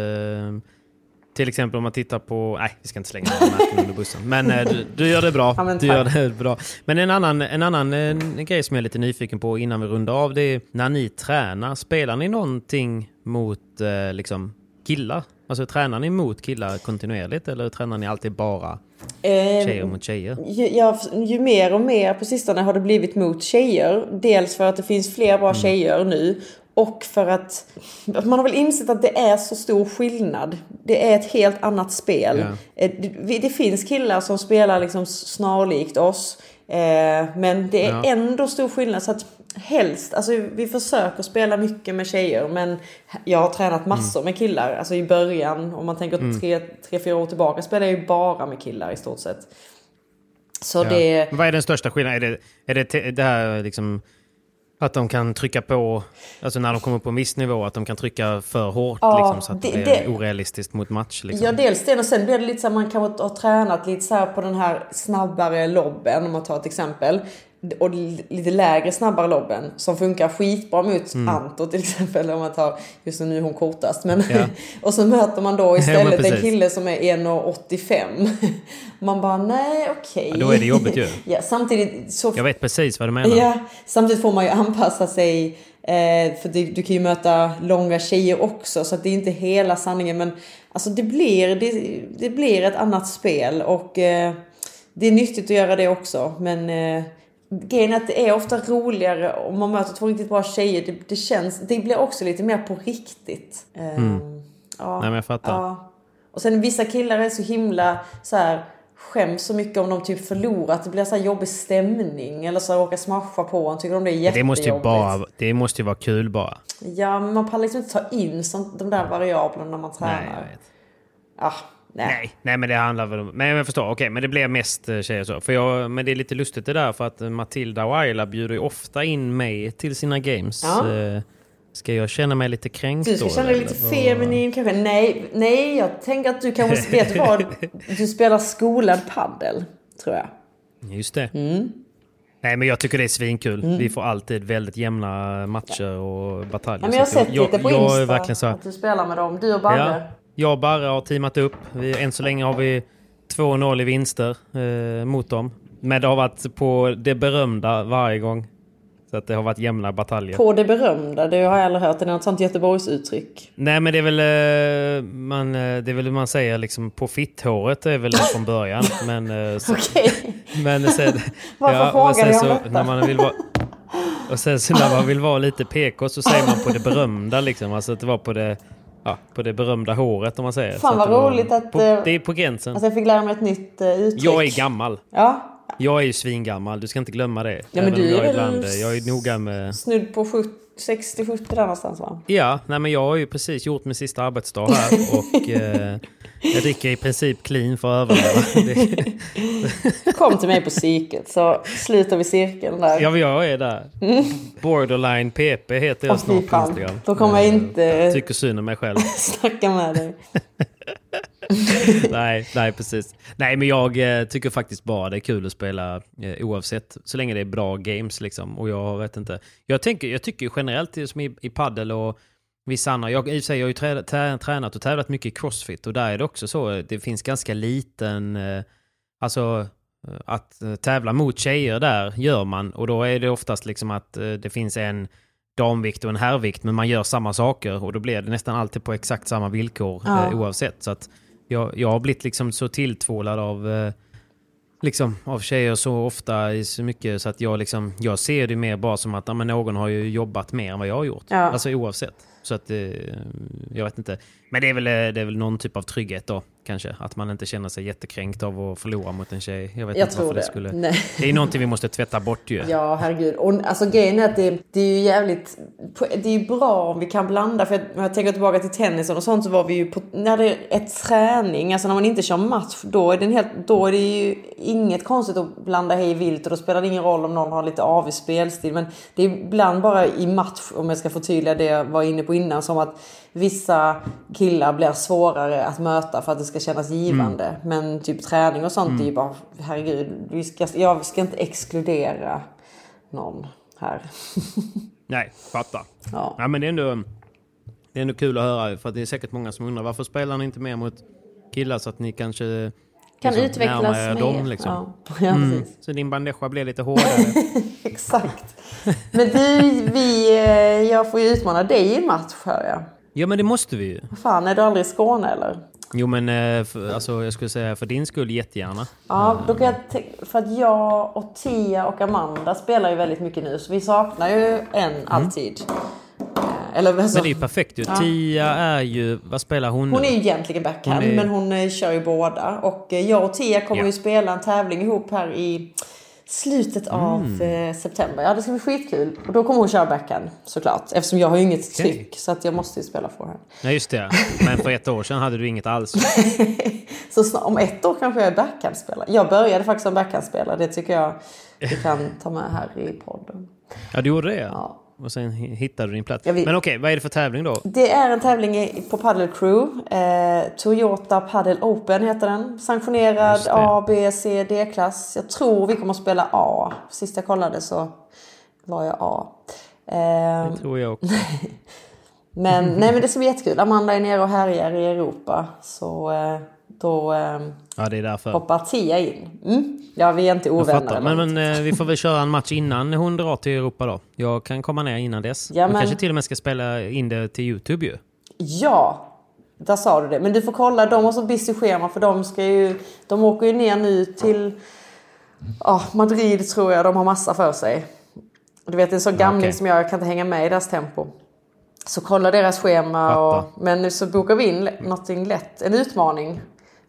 till exempel om man tittar på... Nej, vi ska inte slänga märken under bussen. Men eh, du, du gör det bra. Ja, men du gör det bra. Men en annan, en annan eh, grej som jag är lite nyfiken på innan vi rundar av, det är när ni tränar, spelar ni någonting mot eh, liksom killar? Alltså tränar ni mot killar kontinuerligt eller tränar ni alltid bara Eh, tjejer mot tjejer? Ju, ja, ju mer och mer på sistone har det blivit mot tjejer. Dels för att det finns fler bra Mm. tjejer nu. Och för att man har väl insett att det är så stor skillnad. Det är ett helt annat spel. Eh, Det, det finns killar som spelar liksom snarlikt oss. Eh, men det är Ja. ändå stor skillnad. Så att helst, alltså vi försöker spela mycket med tjejer. Men jag har tränat massor med killar. Alltså i början, om man tänker Mm. tre, tre, fyra år tillbaka, spelade jag ju bara med killar i stort sett. Så Ja. det... Vad är den största skillnaden? Är det, är det det här liksom att de kan trycka på, alltså när de kommer på en viss nivå, att de kan trycka för hårt Ja, liksom, så att det, det- är orealistiskt mot match? Liksom. Ja, dels det och sen blir det lite så att man kanske har tränat lite så på den här snabbare lobben om man tar ett exempel. Och li- lite lägre snabbare lobben som funkar skitbra mot Anto till exempel om man tar, just nu är hon kortast. Men, Mm. Ja. och så möter man då istället en precis. kille som är 1,85. Man bara nej okej. Ja, då är det jobbigt ju. Ja, samtidigt så Jag vet precis vad du menar. Ja, samtidigt får man ju anpassa sig. Eh, för du, du kan ju möta långa tjejer också så att det är inte hela sanningen. Men alltså det blir, det, det blir ett annat spel och eh, det är nyttigt att göra det också. Men eh, grejen är att det är ofta roligare om man möter två riktigt bra tjejer. Det, det känns, det blir också lite mer på riktigt. Eh, ja, Mm. Nej, men jag fattar. Ja. Och sen vissa killar är så himla så här skäms så mycket om de typ förlorar. Att det blir så här jobbig stämning. Eller så råkar smasha på en. Tycker de det är jättejobbigt. Det måste, ju bara, det måste ju vara kul bara. Ja, men man pallar liksom inte ta in sånt, de där variablerna när man tränar. Nej, jag vet. Ah, nej. Nej, nej, men det handlar väl om... Men jag förstår, okej, men det blir mest eh, tjejer så. För jag, men det är lite lustigt det där för att Matilda och Ayla bjuder ju ofta in mig till sina games. Ja. Eh, Ska jag känna mig lite kränkt Du ska då? känna dig lite feminin kanske. Nej, nej, jag tänker att du kanske... vet vad? Du spelar skolad paddel, tror jag. Just det. Mm. Nej, men jag tycker det är svinkul. Vi får alltid väldigt jämna matcher och bataljer. Ja, men jag har sett jag, lite på jag, Insta Jag verkligen så här, att du spelar med dem. Du och Barre. Ja, jag och Barre har teamat upp. Vi, än så länge har vi 2-0 i vinster eh, mot dem. Men det har varit på det berömda varje gång. Så att det har varit jämna bataljer. På det berömda, det har jag aldrig hört. Det är något sånt Göteborgsuttryck. Nej men det är väl eh, man, eh, det är väl man säger liksom på fitthåret är väl det från början. Men, eh, så, Okej. men sen, Varför och frågar sen jag om detta? när man vill vara Och sen så när man vill vara lite PK så säger man på det berömda liksom. Alltså att det var på det, ja, på det berömda håret om man säger. Fan, vad roligt att, På, eh, det är på gränsen. Alltså jag fick lära mig ett nytt uh, uttryck. Jag är gammal. Ja, Jag är ju svingammal, du ska inte glömma det. Ja, men du är jag, väl ibland, eh, jag är noga med... snudd på 60-70 där någonstans va? Ja, nej men jag har ju precis gjort min sista arbetsdag här och eh, jag dricker i princip clean för att överleva. Kom till mig på psyket så slutar vi cirkeln där. ja, jag är där. Borderline PP heter jag snart på. Instagram. Då kommer jag Eh, inte Tycker synd om mig själv. snacka med dig. nej, nej, precis. Nej, men jag eh, tycker faktiskt bara det är kul att spela eh, oavsett. Så länge det är bra games liksom. Och jag vet inte. Jag, tänker, jag tycker generellt som i, i paddel och vissa andra. Jag, i sig, jag har ju trä, trä, tränat och tävlat mycket i crossfit och där är det också så. Det finns ganska liten... Eh, alltså eh, att eh, tävla mot tjejer där gör man och då är det oftast liksom att det finns en damvikt och en herrvikt men man gör samma saker och då blir det nästan alltid på exakt samma villkor Ja. oavsett. Så att jag, jag har blivit liksom så tilltvålad av, liksom, av tjejer så ofta i så mycket så att jag, liksom, jag ser det mer bara som att ja, men någon har ju jobbat mer än vad jag har gjort. Ja. Alltså oavsett. Så att eh, jag vet inte. Men det är, väl, eh, det är väl någon typ av trygghet då kanske. Att man inte känner sig jättekränkt av att förlora mot en tjej. Jag vet Jag inte varför det, det. skulle... Nej. Det är någonting vi måste tvätta bort ju. Ja, herregud. Och alltså grejen är att det, det är ju jävligt... Det är ju bra om vi kan blanda. För jag, jag tänker tillbaka till tennisen och sånt så var vi ju på... När det är träning, alltså när man inte kör match, då är det, helt, då är det ju inget konstigt att blanda hej vilt och då spelar det ingen roll om någon har lite avig spelstil. Men det är ibland bara i match, om jag ska förtydliga det jag var inne på innan, som att vissa killar blir svårare att möta för att det ska kännas givande. Men typ träning och sånt är ju bara, herregud, vi ska, jag ska inte exkludera någon här. Nej, fattar. Ja. Ja, men det är, ändå, det är ändå kul att höra för att det är säkert många som undrar varför spelar ni inte mer mot killar så att ni kanske Kan liksom utvecklas er mer. dem liksom. Ja, ja Mm. Så din bandeja blir lite hårdare. Exakt. Men du, vi, eh, jag får ju utmana dig i match hör jag. Ja, men det måste vi ju. Fan, är du aldrig i Skåne eller? Jo, men eh, för, alltså, jag skulle säga för din skull jättegärna. Ja, då kan jag för att jag och Tia och Amanda spelar ju väldigt mycket nu så vi saknar ju en alltid. Eh, Eller alltså, Mm. Men det är ju perfekt ju. Ja. Tia är ju... Vad spelar hon? Hon är ju egentligen backhand Hon är- men hon eh, kör ju båda. Och eh, jag och Tia kommer Ja. ju spela en tävling ihop här i slutet av Mm. eh, september. Ja det ska bli skitkul. Och då kommer hon köra backhand såklart. Eftersom jag har ju inget Okej. tryck så att jag måste ju spela forehand. Nej, just det. Men för ett år sedan hade du inget alls. Så snart, om ett år kanske jag är backhandspelare. Jag började faktiskt som backhandspelare. Det tycker jag vi kan ta med här i podden. Ja, du gjorde det Ja. Och sen hi- hittade du din plats. Vet- Men okej, vad är det för tävling då? Det är en tävling på Paddle Crew. Eh, Toyota Paddle Open heter den. Sanktionerad. A, B, C, D-klass. Jag tror vi kommer att spela A. Sist jag kollade så var jag A. Eh, Det tror jag också. men, nej, men det ska bli jättekul. Amanda är nere och härjar i Europa. Så eh, då eh, Ja, det är därför. hoppar Tia in. Mm. Ja, vi är inte ovänner. Men, men eh, vi får väl köra en match innan hon drar till Europa då. Jag kan komma ner innan dess. Ja, men- kanske till och med ska spela in det till YouTube ju. Ja, där sa du det. Men du får kolla, de har så busy schema för de ska ju... De åker ju ner nu till ja, Madrid tror jag. De har massa för sig. Du vet en sån gamling okej. som jag, jag kan inte hänga med i deras tempo. Så kolla deras schema. Och, men nu så bokar vi in någonting lätt. En utmaning.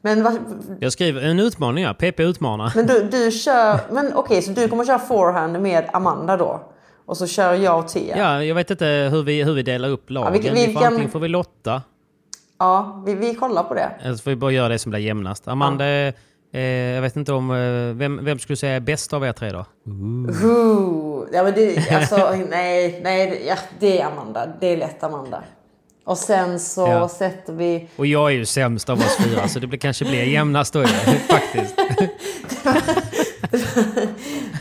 Men, vad, Jag skriver en utmaning, ja. PP utmanar. men du, du kör... Men okej, så du kommer köra forehand med Amanda då? Och så kör jag och Tia? Ja, jag vet inte hur vi, hur vi delar upp lagen. vi- vi, vi får, Antingen får vi lotta, Ja, vi, vi kollar på det. eller så får vi bara göra det som blir jämnast. Amanda, är- eh, jag vet inte om... Eh, vem, vem skulle säga är bäst av er tre då? Ooh. Ja men det, alltså, nej, nej, ja, det är Amanda. Det är lätt Amanda. Och sen så Ja. sätter vi... Och jag är ju sämst av oss fyra, så det blir, kanske blir jämnast då faktiskt.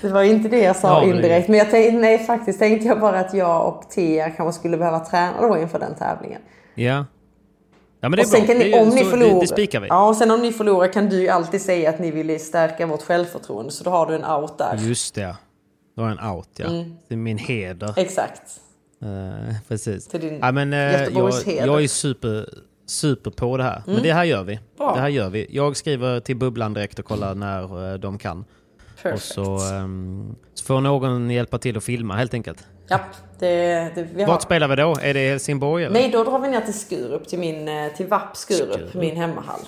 Det var inte det jag sa Ja, indirekt. Men jag tänkte, nej faktiskt tänkte jag bara att jag och Tia kanske skulle behöva träna då inför den tävlingen. Ja. Ja men det är och sen bra. kan ni, om ni förlorar... Det, spikar vi. Ja, och sen om ni förlorar kan du ju alltid säga att ni vill stärka vårt självförtroende. Så då har du en out där. Just det. Det var en out ja. Mm. Det är min heder. Exakt. Eh, precis. Till din ja, men, eh, jag, jag är super, super på det här. Men Mm. det här gör vi. Bra. Det här gör vi. Jag skriver till Bubblan direkt och kollar när eh, de kan. Och Perfect. så, ehm, så får någon hjälpa till att filma helt enkelt. Ja, det, det, vi har... Vart spelar vi då? Är det Helsingborg eller? Nej, då drar vi ner till Skurup, till, min, till VAP Skurup, Skurup. min hemmahall.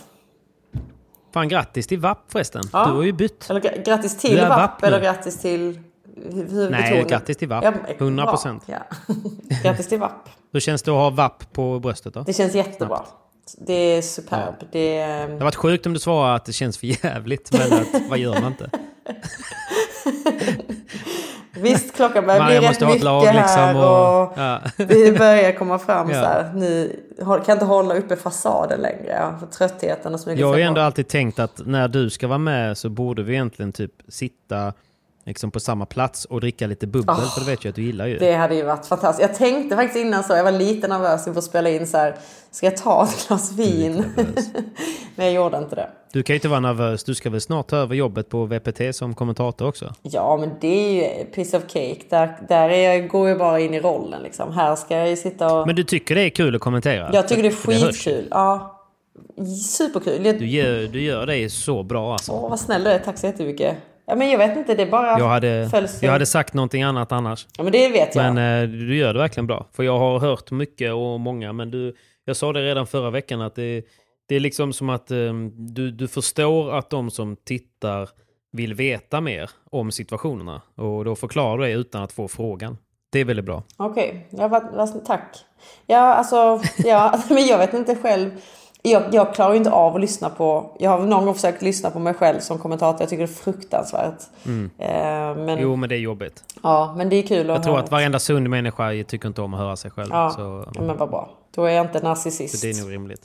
Fan grattis till VAP förresten. Ja. Du har ju bytt. Eller gra- grattis till VAP, VAP eller grattis till huvudbetoning. Nej, grattis till VAP. 100%. Ja. grattis till VAP. Hur känns det att ha VAP på bröstet då? Det känns jättebra. Det är superb. Det Det är... hade varit sjukt om du svarade att det känns för jävligt, men att, vad gör man inte? Visst, klockan börjar bli rätt mycket lag här liksom och... och Ja. det börjar komma fram Ja. så här. Ni kan inte hålla uppe fasaden längre. Ja, för tröttheten och smyger Jag har ju ändå alltid tänkt att när du ska vara med så borde vi egentligen typ sitta liksom på samma plats och dricka lite bubbel, Oh, för det vet jag att du gillar ju. Det hade ju varit fantastiskt. Jag tänkte faktiskt innan så, jag var lite nervös inför att spela in så här. Ska jag ta ett glas vin? Men jag gjorde inte det. Du kan ju inte vara nervös, du ska väl snart ta över jobbet på VPT som kommentator också? Ja, men det är ju piece of cake. Där, där är jag, går jag bara in i rollen liksom. Här ska jag ju sitta och... Men du tycker det är kul att kommentera? jag tycker det är skitkul. Ja. Superkul. Du gör, du gör det så bra alltså. Åh, vad snäll du är. Tack så jättemycket. Ja, men jag vet inte. Det bara Jag hade, följs jag hade sagt någonting annat annars. Ja, men det vet jag. Men eh, du gör det verkligen bra. För jag har hört mycket och många, men du, jag sa det redan förra veckan att det, det är liksom som att eh, du, du förstår att de som tittar vill veta mer om situationerna. Och då förklarar du det utan att få frågan. Det är väldigt bra. Okej, ja, vad, vad, tack. Ja, alltså, ja, men jag vet inte själv. Jag, jag klarar ju inte av att lyssna på... Jag har någon gång försökt lyssna på mig själv som kommentator. Jag tycker det är fruktansvärt. Eh, men, Mm. Jo, men det är jobbigt. ja, men det är kul att Jag tror att varenda sund människa tycker inte om att höra sig själv. Ja, Så, ja, men vad bra. Då är jag inte så narcissist. det är nog rimligt.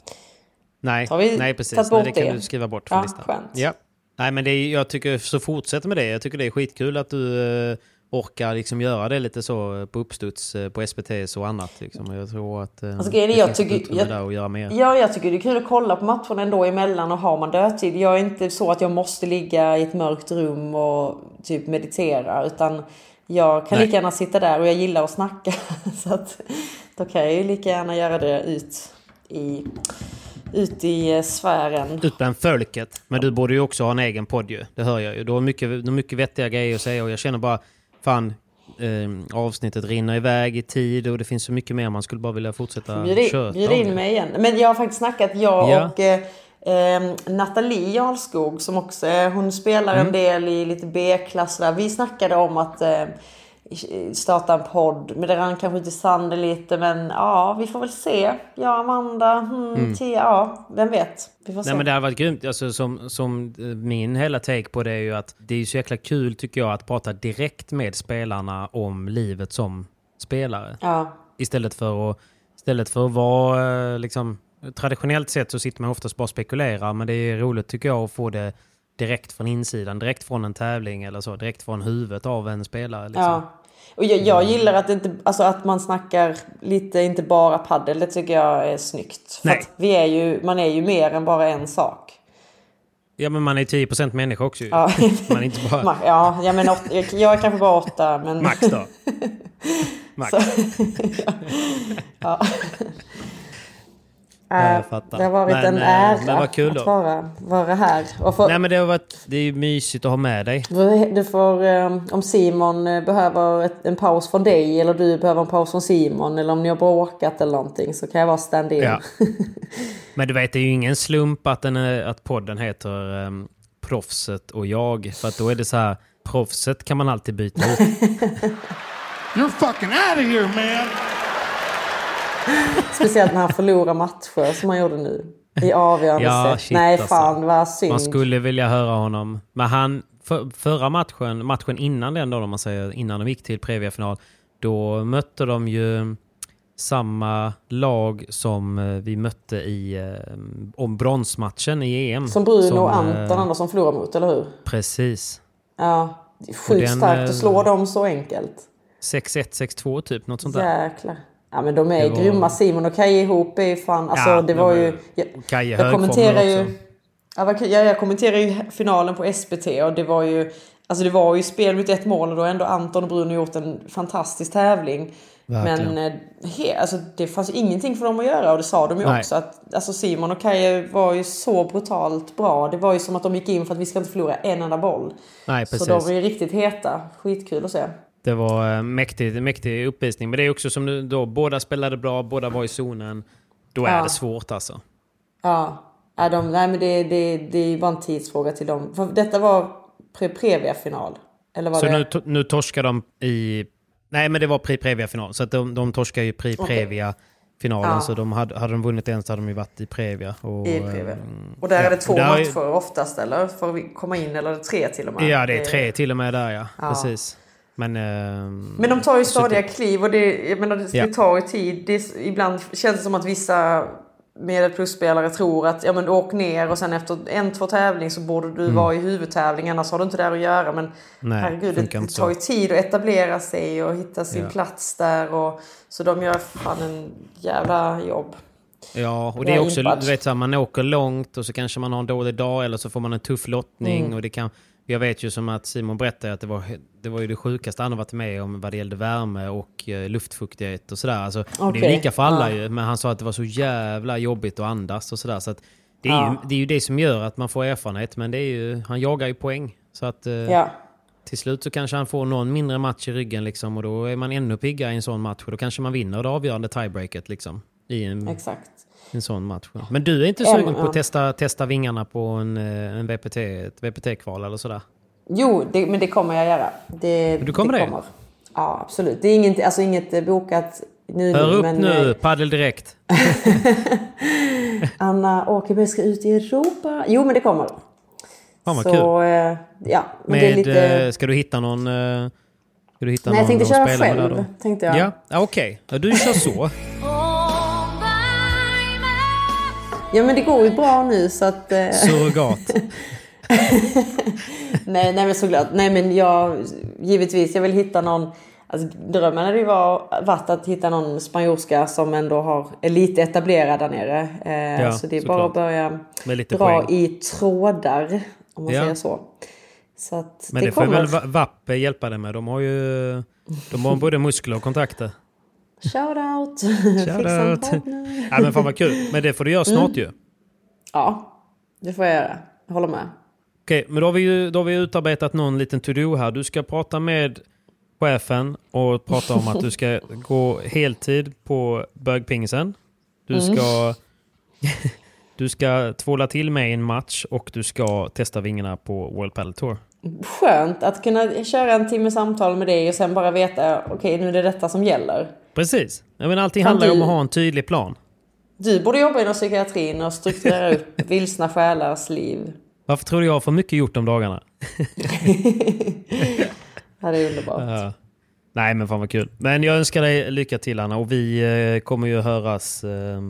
Nej, nej precis. Nej, det kan det? du skriva bort från Ja, listan. skönt. Ja. Nej, men det är, jag tycker så fortsätt med det. Jag tycker det är skitkul att du eh, orkar liksom göra det lite så på uppstuds eh, på SPT och annat. Liksom. Jag tror att eh, Alltså, det jag finns tycker- jag- där att göra mer. Ja, jag tycker det är kul att kolla på matcherna ändå emellan och har man dödtid. Jag är inte så att jag måste ligga i ett mörkt rum och typ meditera utan jag kan Nej. lika gärna sitta där och jag gillar att snacka. så att Då kan jag ju lika gärna göra det ut i, ut i eh, sfären. Ut bland folket. Men du borde ju också ha en egen podd ju. Det hör jag ju. Du har mycket, mycket vettiga grejer att säga och jag känner bara, fan, eh, avsnittet rinner iväg i tid och det finns så mycket mer man skulle bara vilja fortsätta Bjud in, köta bjud in mig igen. Men jag har faktiskt snackat, jag Ja. och eh, eh, Nathalie Jarlskog som också hon spelar Mm. en del i lite B-klass där. Vi snackade om att eh, starta en podd. Men det rann kanske ut i sanden lite. Men ja, vi får väl se. Jag, Amanda, hmm, Tia, ja, vem vet. Vi får se. Nej men det har varit grymt. Alltså, som, som eh, min hela take på det är ju att det är så jäkla kul tycker jag att prata direkt med spelarna om livet som spelare. Ja, Istället för att, istället för att vara eh, liksom... Traditionellt sett så sitter man oftast bara och spekulerar men det är roligt tycker jag att få det direkt från insidan, direkt från en tävling eller så, direkt från huvudet av en spelare. Liksom. ja. Och jag, jag gillar att, inte, alltså att man snackar lite, inte bara paddel. Det tycker jag är snyggt. För Nej. att vi är ju, man är ju mer än bara en sak. Ja men man är 10% människa också ju. Ja. Man är inte bara... Ja, jag, men åt, jag, är kanske bara åtta. Men... Max då. Max. ja. Ja, jag Äh, fattar. Det har varit Men, en eh, ära men vad kul då. att vara, vara här. Och få, Nej men det har varit... Det är ju mysigt att ha med dig. du, får, eh, om Simon eh, behöver ett, en paus från dig eller du behöver en paus från Simon eller om ni har bråkat eller någonting så kan jag vara stand-in. Ja. Men du vet, det är ju ingen slump att, den är, att podden heter um, Proffset och jag. För att då är det så här, proffset kan man alltid byta ut. You're fucking out of here, man. Speciellt när han förlorar matcher som han gjorde nu. I avgörande Ja, set. shit, Nej alltså. fan vad synd. Man skulle vilja höra honom. Men han, för, förra matchen, matchen innan den då, om man säger, innan de gick till Previa-final, då mötte de ju samma lag som eh, vi mötte i eh, om bronsmatchen i EM. Som Bruno Som, och eh, Anton andra som förlorar mot, eller hur? Precis. Ja. Sjukt starkt eh, att slå dem så enkelt. 6-1, 6-2 typ, något sånt där. Jäklar. Ja men de är var- grymma. Simon och Kaj ihop är fan... Alltså Ja, det de var ju... Jag, Kaj jag kommenterar ju... Ja, jag kommenterar ju finalen på SPT och det var ju... Alltså det var ju spel mot ett mål och då har ändå Anton och Bruno gjort en fantastisk tävling. Verkligen. Men eh, he, alltså, det fanns ju ingenting för dem att göra och det sa de ju Nej. också. Att, alltså Simon och Kaj var ju så brutalt bra. Det var ju som att de gick in för att vi ska inte förlora en enda boll. Nej, Så de var ju riktigt heta. Skitkul att se. Det var eh, mäktig, mäktig uppvisning. Men det är också som nu då, båda spelade bra, båda var i zonen. Då är Ja. det svårt alltså. Ja, ja de, nej men det, det, det är bara en tidsfråga till dem. För detta var pre Previa-final. Eller var Så det? nu, nu torskar de i... Nej, men det var Pri Previa-final. Så att de, de torskar ju Pri Okej. Previa-finalen. Ja. Så de hade, hade de vunnit en så hade de ju varit i Previa. Och, I Previa. eh, Och där ja. är det två där är- matcher oftast eller? För att komma in eller är tre till och med? Ja, det är tre till och med där ja. Ja. Precis. Men, eh, Men de tar ju så stadiga kliv och det, jag menar, det, Ja. det tar ju tid. Det, ibland känns det som att vissa medel plus-spelare tror att ja, men åk ner och sen efter en, två tävling så borde du vara i huvudtävling annars har du inte där att göra. Men Mm. Nej, herregud, det, det tar ju tid att etablera sig och hitta sin Ja. plats där. Och, så de gör fan en jävla jobb. Ja, och det är också, du vet så här, man åker långt och så kanske man har en dålig dag eller så får man en tuff lottning. Mm. Och det kan, jag vet ju som att Simon berättade att det var, det var ju det sjukaste han har varit med om vad det gällde värme och eh, luftfuktighet och sådär. Alltså, Det är lika för alla ja. ju, men han sa att det var så jävla jobbigt att andas och sådär. Så att det, är Ja. ju, det är ju det som gör att man får erfarenhet, men det är ju, han jagar ju poäng. Så att eh, Ja. till slut så kanske han får någon mindre match i ryggen liksom, och då är man ännu piggare i en sån match och då kanske man vinner det avgörande tiebreaket liksom. I en, Exakt. En sån match. Men du är inte En- sugen på att testa, testa vingarna på en, eh, en VPT, ett VPT-kval eller sådär? Jo, det, men det kommer jag göra. Det, Du kommer det? Ja, absolut. Det är inget, alltså inget eh, bokat nu. Hör upp men, nu, eh, paddel direkt. Anna Åkerberg ska ut i Europa. Jo, men det kommer. Fan vad Så, kul. ja, men Med, lite... ska du hitta någon... Ska du hitta Nej, jag tänkte köra själv, där då? tänkte jag. Ja, okej. Ja, du kör så. Ja, men det går ju bra nu så att... eh, Surrogat. nej, nej, men såklart. Nej, men jag... Givetvis, jag vill hitta någon... Alltså, drömmen hade ju var- varit att hitta någon spanjorska som ändå har, är lite etablerad där nere. Eh, Ja, så det är bara att börja dra poäng. i trådar, om man Ja. säger så. Så att Men det, det, får väl Va- Vapp hjälpa dig med. De har ju de har både muskler och kontakter. Shout out! Shoutout. Ja men fan vad kul. Men det får du göra snart ju. Ja, det får jag göra. Jag håller med. Okej, men då har, vi ju, då har vi utarbetat någon liten to-do här. Du ska prata med chefen och prata om att du ska gå heltid på bögpingisen. Du ska, du ska tvåla till med i en match och du ska testa vingarna på World Padel Tour. Skönt att kunna köra en timme samtal med dig och sen bara veta okej nu är det detta som gäller. Precis. Jag menar, allting Kan handlar ju om du- att ha en tydlig plan. Du borde jobba inom psykiatrin och strukturera upp vilsna själars liv. Varför tror du jag har för mycket gjort de dagarna? Ja, det är underbart. Ja. Nej men fan vad kul. Men jag önskar dig lycka till Anna och vi eh, kommer ju höras eh,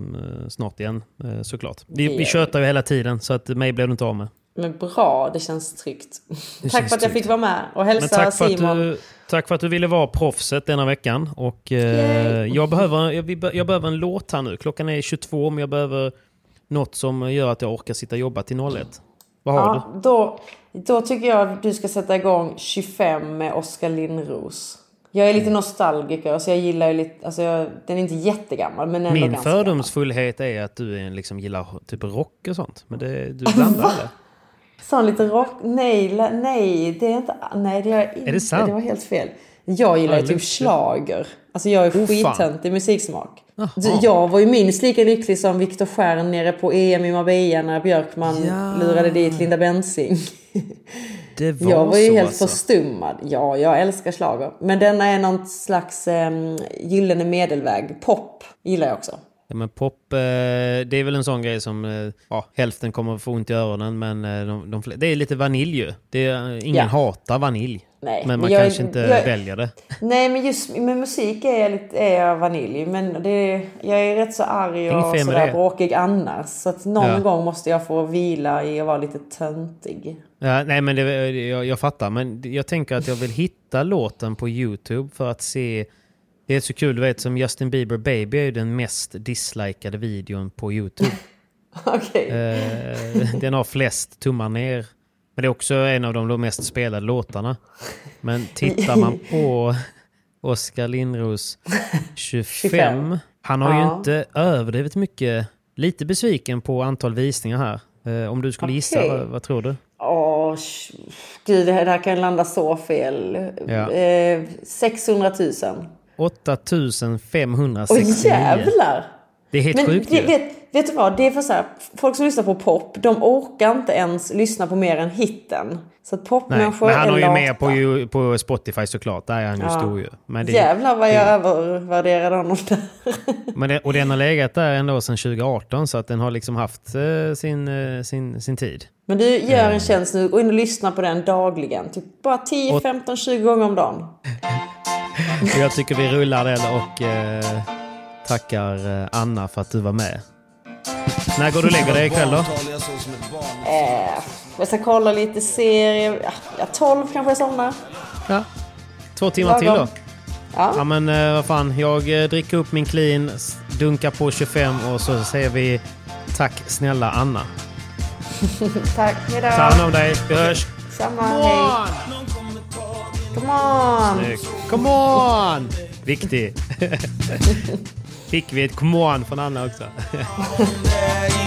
snart igen eh, såklart. Vi, vi tjötar ju hela tiden så att mig blev du inte av med. Men bra, det känns tryggt. Det tack känns för att jag tryggt. fick vara med och hälsa tack för, att Simon. du, tack för att du ville vara proffset denna veckan. Och, eh, jag, behöver, jag, jag behöver en låt här nu. Klockan är 22 men jag behöver något som gör att jag orkar sitta och jobba till 01. Vad har du? Ja, då, då tycker jag att du ska sätta igång 25 med Oskar Lindros. Jag är lite nostalgiker så jag gillar ju lite, alltså jag, den är inte jättegammal men ändå Min fördomsfullhet är att du är, liksom, gillar typ rock och sånt. Men det, du blandar eller? Sån lite rock, nej, nej, det är inte, nej det gör jag inte. det sant? Det var helt fel. Jag gillar ju typ schlager. Alltså jag är Oh, skittöntig musiksmak. Jaha. Du, Jag var ju minst lika lycklig som Viktor Stjern nere på EM i Marbella när Björkman Ja. lurade dit Linda Bensing. Det var Jag var ju helt alltså. förstummad. Ja, jag älskar schlager. Men denna är någon slags um, gyllene medelväg. Pop gillar jag också. Ja, men pop, eh, det är väl en sån grej som eh, ja, hälften kommer få ont i öronen men eh, de, de, det är lite vanilj ju. Det är, ingen Ja. hatar vanilj. Nej, men man jag kanske inte jag- väljer det. Nej, men just med musik är jag, lite, är jag vanilj. Men det, jag är rätt så arg och sådär bråkig annars. Så att någon Ja. gång måste jag få vila i att vara lite töntig. Ja, nej men det, jag, jag fattar, men jag tänker att jag vill hitta låten på YouTube för att se... Det är så kul, du vet som Justin Bieber Baby är ju den mest dislikade videon på YouTube. Okej. Eh, den har flest tummar ner. Men det är också en av de mest spelade låtarna. Men tittar man på Oskar Lindros 25. 25. Han har ju Ja. inte överdrivet mycket. Lite besviken på antal visningar här. Eh, om du skulle gissa, Okej. vad, vad tror du? Åh, sh- gud, det här, det här kan landa så fel. Ja. Eh, 600 000. 8569. Oj jävlar! Det är helt Men sjukt det, vet, vet du vad? Det är för så här, folk som lyssnar på pop, de orkar inte ens lyssna på mer än hitten. Så att popmänniskor men han är har ju med på, på Spotify såklart. Där är han ju Ja. stor ju. Men det, Jävlar vad jag det- övervärderade honom där. Men det, och den har legat där ändå sedan 2018 så att den har liksom haft eh, sin, eh, sin, sin tid. Men du, gör en tjänst nu. Gå in och lyssna på den dagligen. Typ bara 10, Och- 15, 20 gånger om dagen. Och jag tycker vi rullar den och eh, tackar eh, Anna för att du var med. När går du och lägger dig ikväll då? Eh, jag ska kolla lite serier. Ja, Ja, 12 kanske jag somnar. Ja. Två timmar till då? Lagom. Ja Ja. men eh, vad fan, jag eh, dricker upp min clean, dunkar på 25 och så säger vi tack snälla Anna. Tack, hejdå. Ta hand om dig, vi hörs! Samma, hej. Come on! Snyggt. Come on! Viktig. Fick vi ett come on från Anna också.